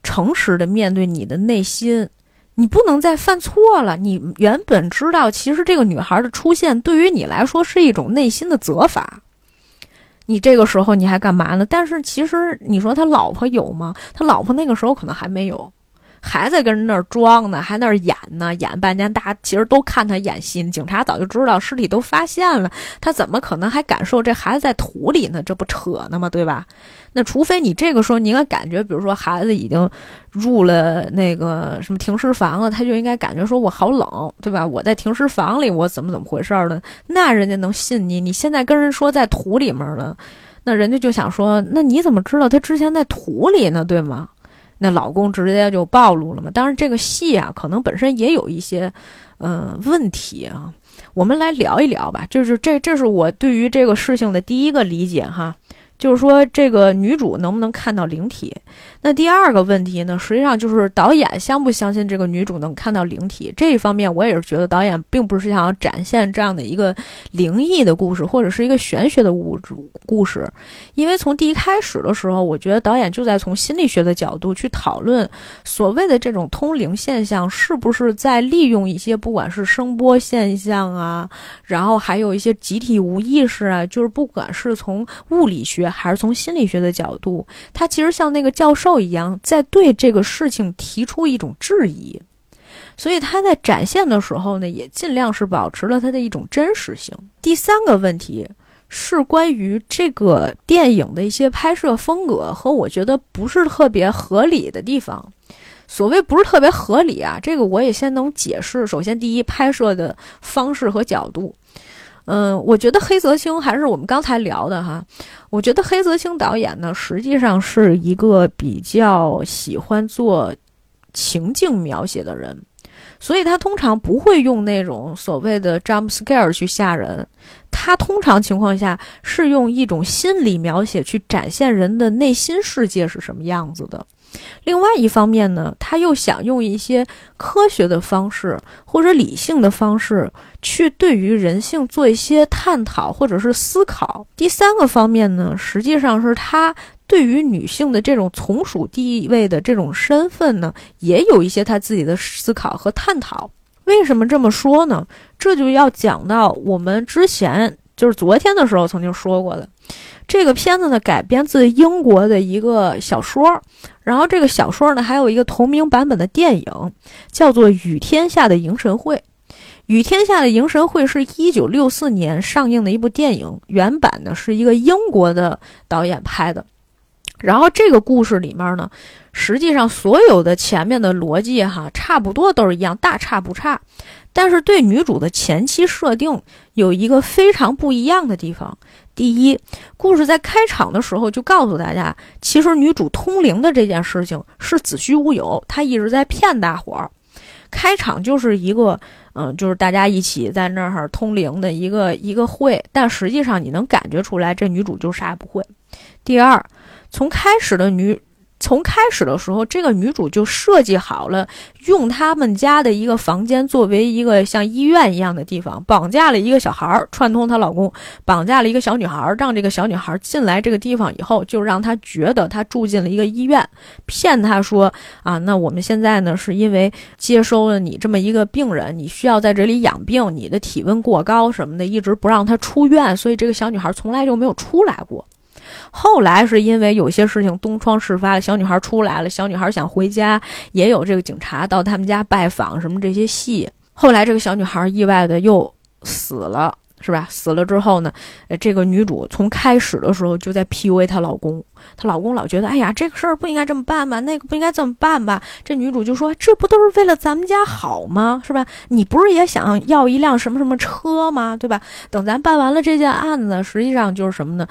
诚实的面对你的内心，你不能再犯错了。你原本知道，其实这个女孩的出现对于你来说是一种内心的责罚。你这个时候你还干嘛呢？但是其实你说他老婆有吗？他老婆那个时候可能还没有。还在跟人那儿装呢，还那儿演呢，演半天，大家其实都看他演戏。警察早就知道尸体都发现了，他怎么可能还感受这孩子在土里呢？这不扯呢吗？对吧？那除非你这个时候你应该感觉，比如说孩子已经入了那个什么停尸房了，他就应该感觉说我好冷，对吧？我在停尸房里，我怎么怎么回事儿了？那人家能信你？你现在跟人说在土里面呢，那人家就想说，那你怎么知道他之前在土里呢？对吗？那老公直接就暴露了嘛？当然，这个戏啊，可能本身也有一些，嗯，问题啊。我们来聊一聊吧。就是这，这是我对于这个事情的第一个理解哈。就是说，这个女主能不能看到灵体？那第二个问题呢，实际上就是导演相不相信这个女主能看到灵体这一方面，我也是觉得导演并不是想要展现这样的一个灵异的故事，或者是一个玄学的物故事。因为从第一开始的时候，我觉得导演就在从心理学的角度去讨论所谓的这种通灵现象，是不是在利用一些不管是声波现象啊，然后还有一些集体无意识啊，就是不管是从物理学。还是从心理学的角度，他其实像那个教授一样，在对这个事情提出一种质疑，所以他在展现的时候呢，也尽量是保持了他的一种真实性。第三个问题是关于这个电影的一些拍摄风格和我觉得不是特别合理的地方。所谓不是特别合理啊，这个我也先能解释。首先，第一，拍摄的方式和角度。嗯，我觉得黑泽清还是我们刚才聊的哈。我觉得黑泽清导演呢，实际上是一个比较喜欢做情境描写的人，所以他通常不会用那种所谓的 jump scare 去吓人。他通常情况下是用一种心理描写去展现人的内心世界是什么样子的。另外一方面呢，他又想用一些科学的方式或者理性的方式去对于人性做一些探讨或者是思考。第三个方面呢，实际上是他对于女性的这种从属地位的这种身份呢，也有一些他自己的思考和探讨。为什么这么说呢？这就要讲到我们之前就是昨天的时候曾经说过的。这个片子呢，改编自英国的一个小说，然后这个小说呢，还有一个同名版本的电影，叫做《雨天下的迎神会》。《雨天下的迎神会》是一九六四年上映的一部电影，原版呢是一个英国的导演拍的。然后这个故事里面呢，实际上所有的前面的逻辑哈，差不多都是一样，大差不差。但是对女主的前期设定有一个非常不一样的地方。第一，故事在开场的时候就告诉大家，其实女主通灵的这件事情是子虚乌有，她一直在骗大伙儿。开场就是一个，嗯，就是大家一起在那儿通灵的一个一个会，但实际上你能感觉出来，这女主就啥也不会。第二，从开始的女。从开始的时候，这个女主就设计好了，用他们家的一个房间作为一个像医院一样的地方，绑架了一个小孩儿，串通她老公，绑架了一个小女孩，让这个小女孩进来这个地方以后，就让她觉得她住进了一个医院，骗她说啊，那我们现在呢是因为接收了你这么一个病人，你需要在这里养病，你的体温过高什么的，一直不让她出院，所以这个小女孩从来就没有出来过。后来是因为有些事情东窗事发了，小女孩出来了，小女孩想回家，也有这个警察到他们家拜访，什么这些戏。后来这个小女孩意外的又死了，是吧？死了之后呢，呃，这个女主从开始的时候就在 PUA 她老公，她老公老觉得，哎呀，这个事儿不应该这么办吧，那个不应该这么办吧。这女主就说，这不都是为了咱们家好吗？是吧？你不是也想要一辆什么什么车吗？对吧？等咱办完了这件案子，实际上就是什么呢？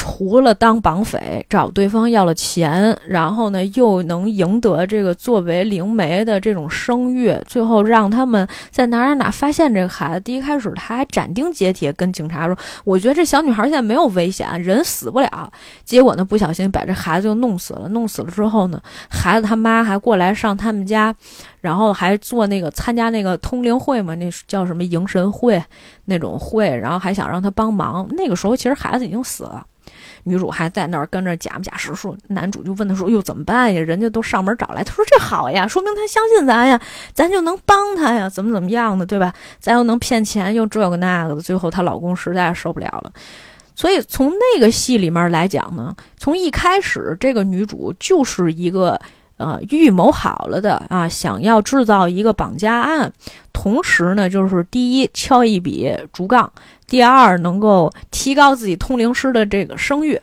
除了当绑匪找对方要了钱，然后呢又能赢得这个作为灵媒的这种声誉，最后让他们在哪哪哪发现这个孩子。第一开始他还斩钉截铁跟警察说：“我觉得这小女孩现在没有危险，人死不了。”结果呢不小心把这孩子就弄死了。弄死了之后呢，孩子他妈还过来上他们家，然后还做那个参加那个通灵会嘛，那叫什么迎神会那种会，然后还想让他帮忙。那个时候其实孩子已经死了。女主还在那儿跟着假不假实说，男主就问她说：“哟，怎么办呀？人家都上门找来。”她说：“这好呀，说明她相信咱呀，咱就能帮她呀，怎么怎么样的，对吧？咱又能骗钱，又这个那个的。”最后她老公实在受不了了，所以从那个戏里面来讲呢，从一开始这个女主就是一个。呃，预谋好了的啊，想要制造一个绑架案，同时呢，就是第一敲一笔竹杠，第二能够提高自己通灵师的这个声誉，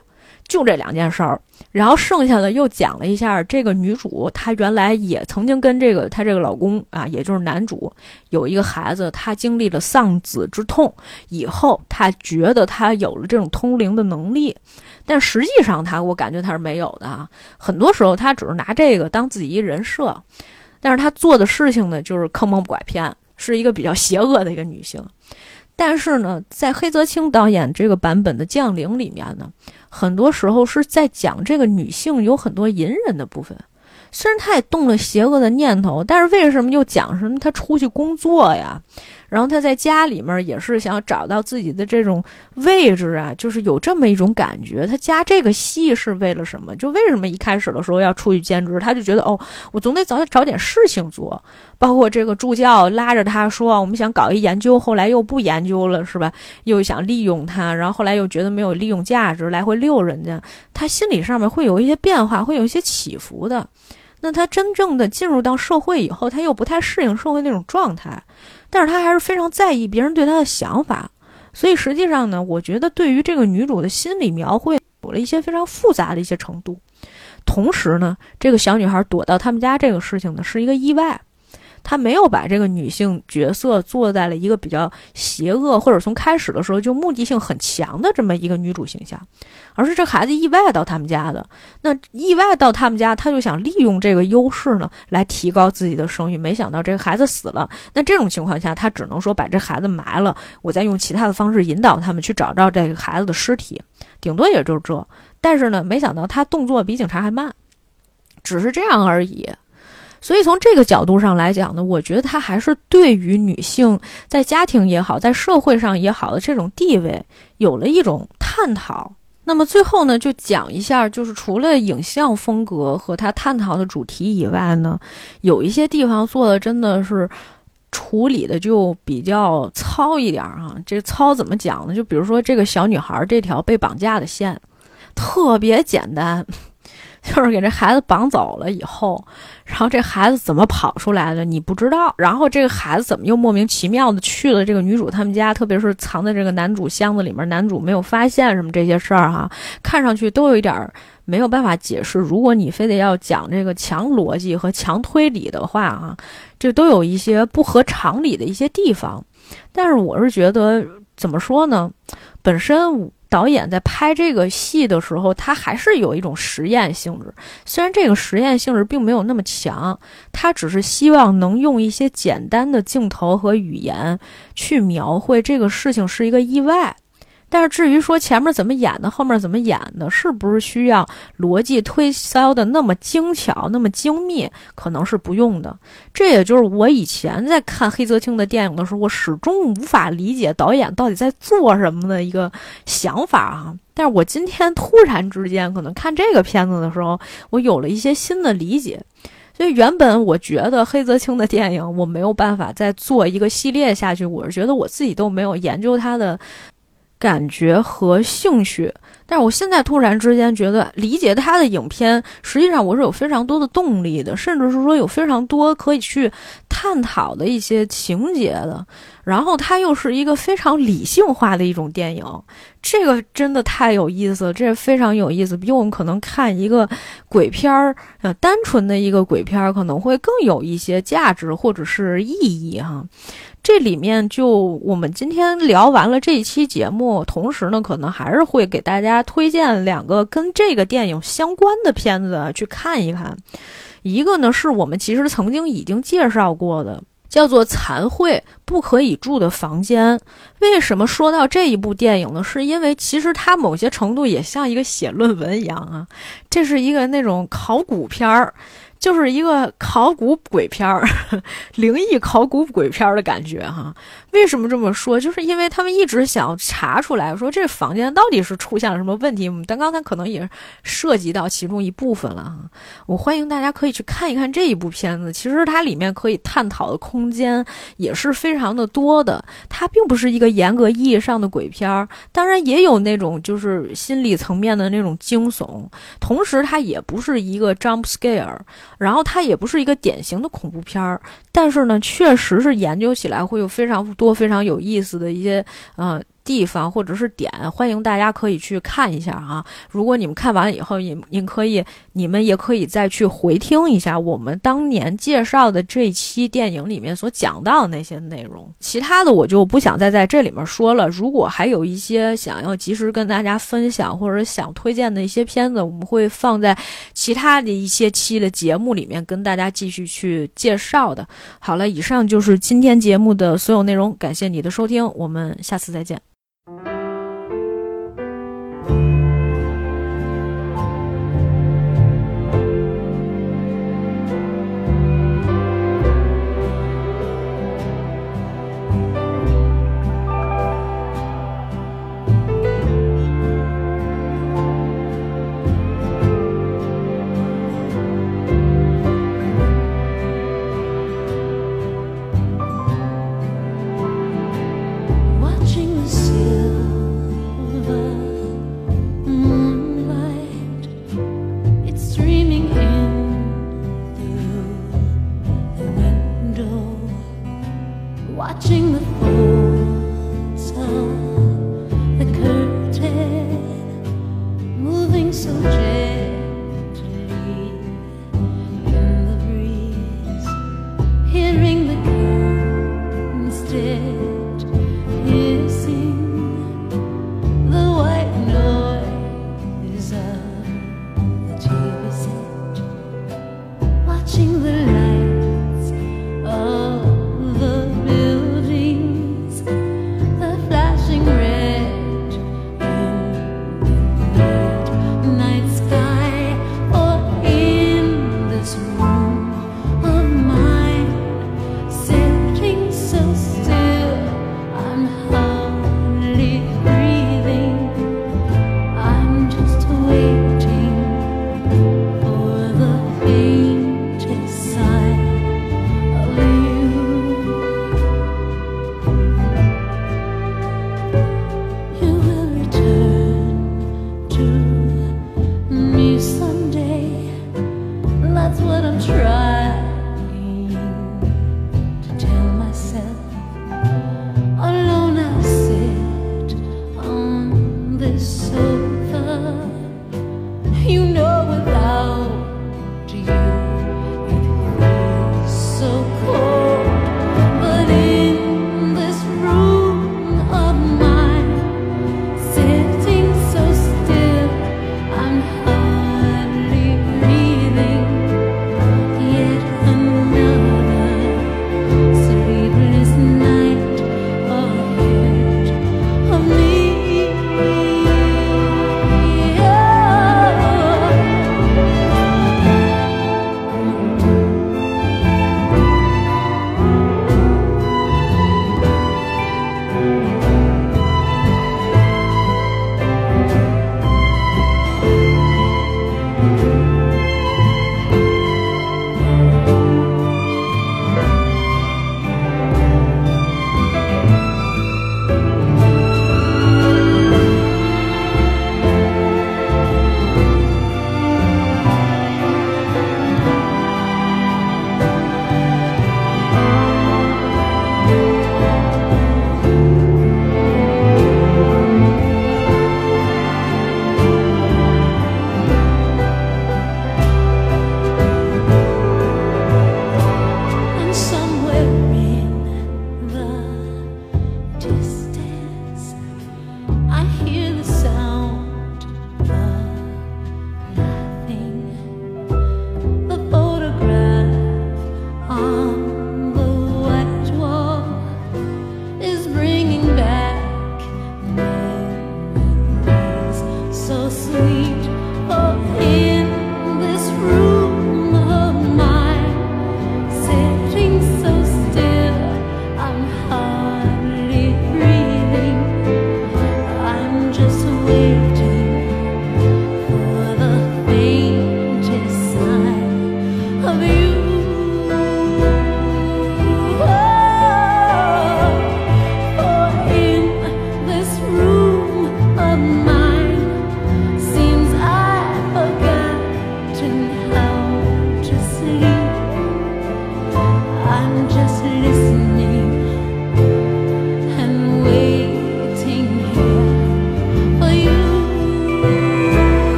就这两件事儿。然后剩下的又讲了一下，这个女主她原来也曾经跟这个她这个老公啊，也就是男主有一个孩子，她经历了丧子之痛以后，她觉得她有了这种通灵的能力。但实际上，她我感觉她是没有的啊。很多时候，她只是拿这个当自己一人设，但是她做的事情呢，就是坑蒙拐骗，是一个比较邪恶的一个女性。但是呢，在黑泽清导演这个版本的《降临》里面呢，很多时候是在讲这个女性有很多隐忍的部分。虽然她也动了邪恶的念头，但是为什么又讲什么她出去工作呀？然后他在家里面也是想找到自己的这种位置啊，就是有这么一种感觉。他加这个戏是为了什么？就为什么一开始的时候要出去兼职？他就觉得哦，我总得找找点事情做。包括这个助教拉着他说，我们想搞一研究，后来又不研究了，是吧？又想利用他，然后后来又觉得没有利用价值，来回溜人家。他心理上面会有一些变化，会有一些起伏的。那他真正的进入到社会以后，他又不太适应社会那种状态。但是他还是非常在意别人对他的想法，所以实际上呢，我觉得对于这个女主的心理描绘有了一些非常复杂的一些程度。同时呢，这个小女孩躲到他们家这个事情呢，是一个意外。他没有把这个女性角色做在了一个比较邪恶，或者从开始的时候就目的性很强的这么一个女主形象，而是这孩子意外到他们家的。那意外到他们家，他就想利用这个优势呢，来提高自己的声誉。没想到这个孩子死了，那这种情况下，他只能说把这孩子埋了，我再用其他的方式引导他们去找到这个孩子的尸体，顶多也就是这。但是呢，没想到他动作比警察还慢，只是这样而已。所以从这个角度上来讲呢，我觉得他还是对于女性在家庭也好，在社会上也好的这种地位有了一种探讨。那么最后呢，就讲一下，就是除了影像风格和他探讨的主题以外呢，有一些地方做的真的是处理的就比较糙一点啊。这糙怎么讲呢？就比如说这个小女孩这条被绑架的线，特别简单。就是给这孩子绑走了以后，然后这孩子怎么跑出来的你不知道，然后这个孩子怎么又莫名其妙的去了这个女主他们家，特别是藏在这个男主箱子里面，男主没有发现什么这些事儿哈，看上去都有一点没有办法解释。如果你非得要讲这个强逻辑和强推理的话啊，这都有一些不合常理的一些地方。但是我是觉得怎么说呢，本身。导演在拍这个戏的时候，他还是有一种实验性质。虽然这个实验性质并没有那么强，他只是希望能用一些简单的镜头和语言去描绘这个事情是一个意外。但是至于说前面怎么演的，后面怎么演的，是不是需要逻辑推销的那么精巧、那么精密，可能是不用的。这也就是我以前在看黑泽清的电影的时候，我始终无法理解导演到底在做什么的一个想法啊。但是我今天突然之间可能看这个片子的时候，我有了一些新的理解。所以原本我觉得黑泽清的电影我没有办法再做一个系列下去，我是觉得我自己都没有研究他的感觉和兴趣。但是我现在突然之间觉得理解他的影片，实际上我是有非常多的动力的，甚至是说有非常多可以去探讨的一些情节的。然后它又是一个非常理性化的一种电影，这个真的太有意思了，这非常有意思，比我们可能看一个鬼片儿，呃，单纯的一个鬼片儿可能会更有一些价值或者是意义哈。这里面就我们今天聊完了这一期节目，同时呢，可能还是会给大家推荐两个跟这个电影相关的片子去看一看。一个呢是我们其实曾经已经介绍过的。叫做残会不可以住的房间。为什么说到这一部电影呢？是因为其实它某些程度也像一个写论文一样啊，这是一个那种考古片儿。就是一个考古鬼片儿，[laughs] 灵异考古鬼片儿的感觉哈。为什么这么说？就是因为他们一直想要查出来，说这房间到底是出现了什么问题。但刚才可能也涉及到其中一部分了哈。我欢迎大家可以去看一看这一部片子。其实它里面可以探讨的空间也是非常的多的。它并不是一个严格意义上的鬼片儿，当然也有那种就是心理层面的那种惊悚。同时，它也不是一个 jump scare。然后它也不是一个典型的恐怖片儿，但是呢，确实是研究起来会有非常多、非常有意思的一些，嗯。地方或者是点，欢迎大家可以去看一下啊！如果你们看完了以后，你您可以，你们也可以再去回听一下我们当年介绍的这期电影里面所讲到的那些内容。其他的我就不想再在这里面说了。如果还有一些想要及时跟大家分享或者想推荐的一些片子，我们会放在其他的一些期的节目里面跟大家继续去介绍的。好了，以上就是今天节目的所有内容，感谢你的收听，我们下次再见。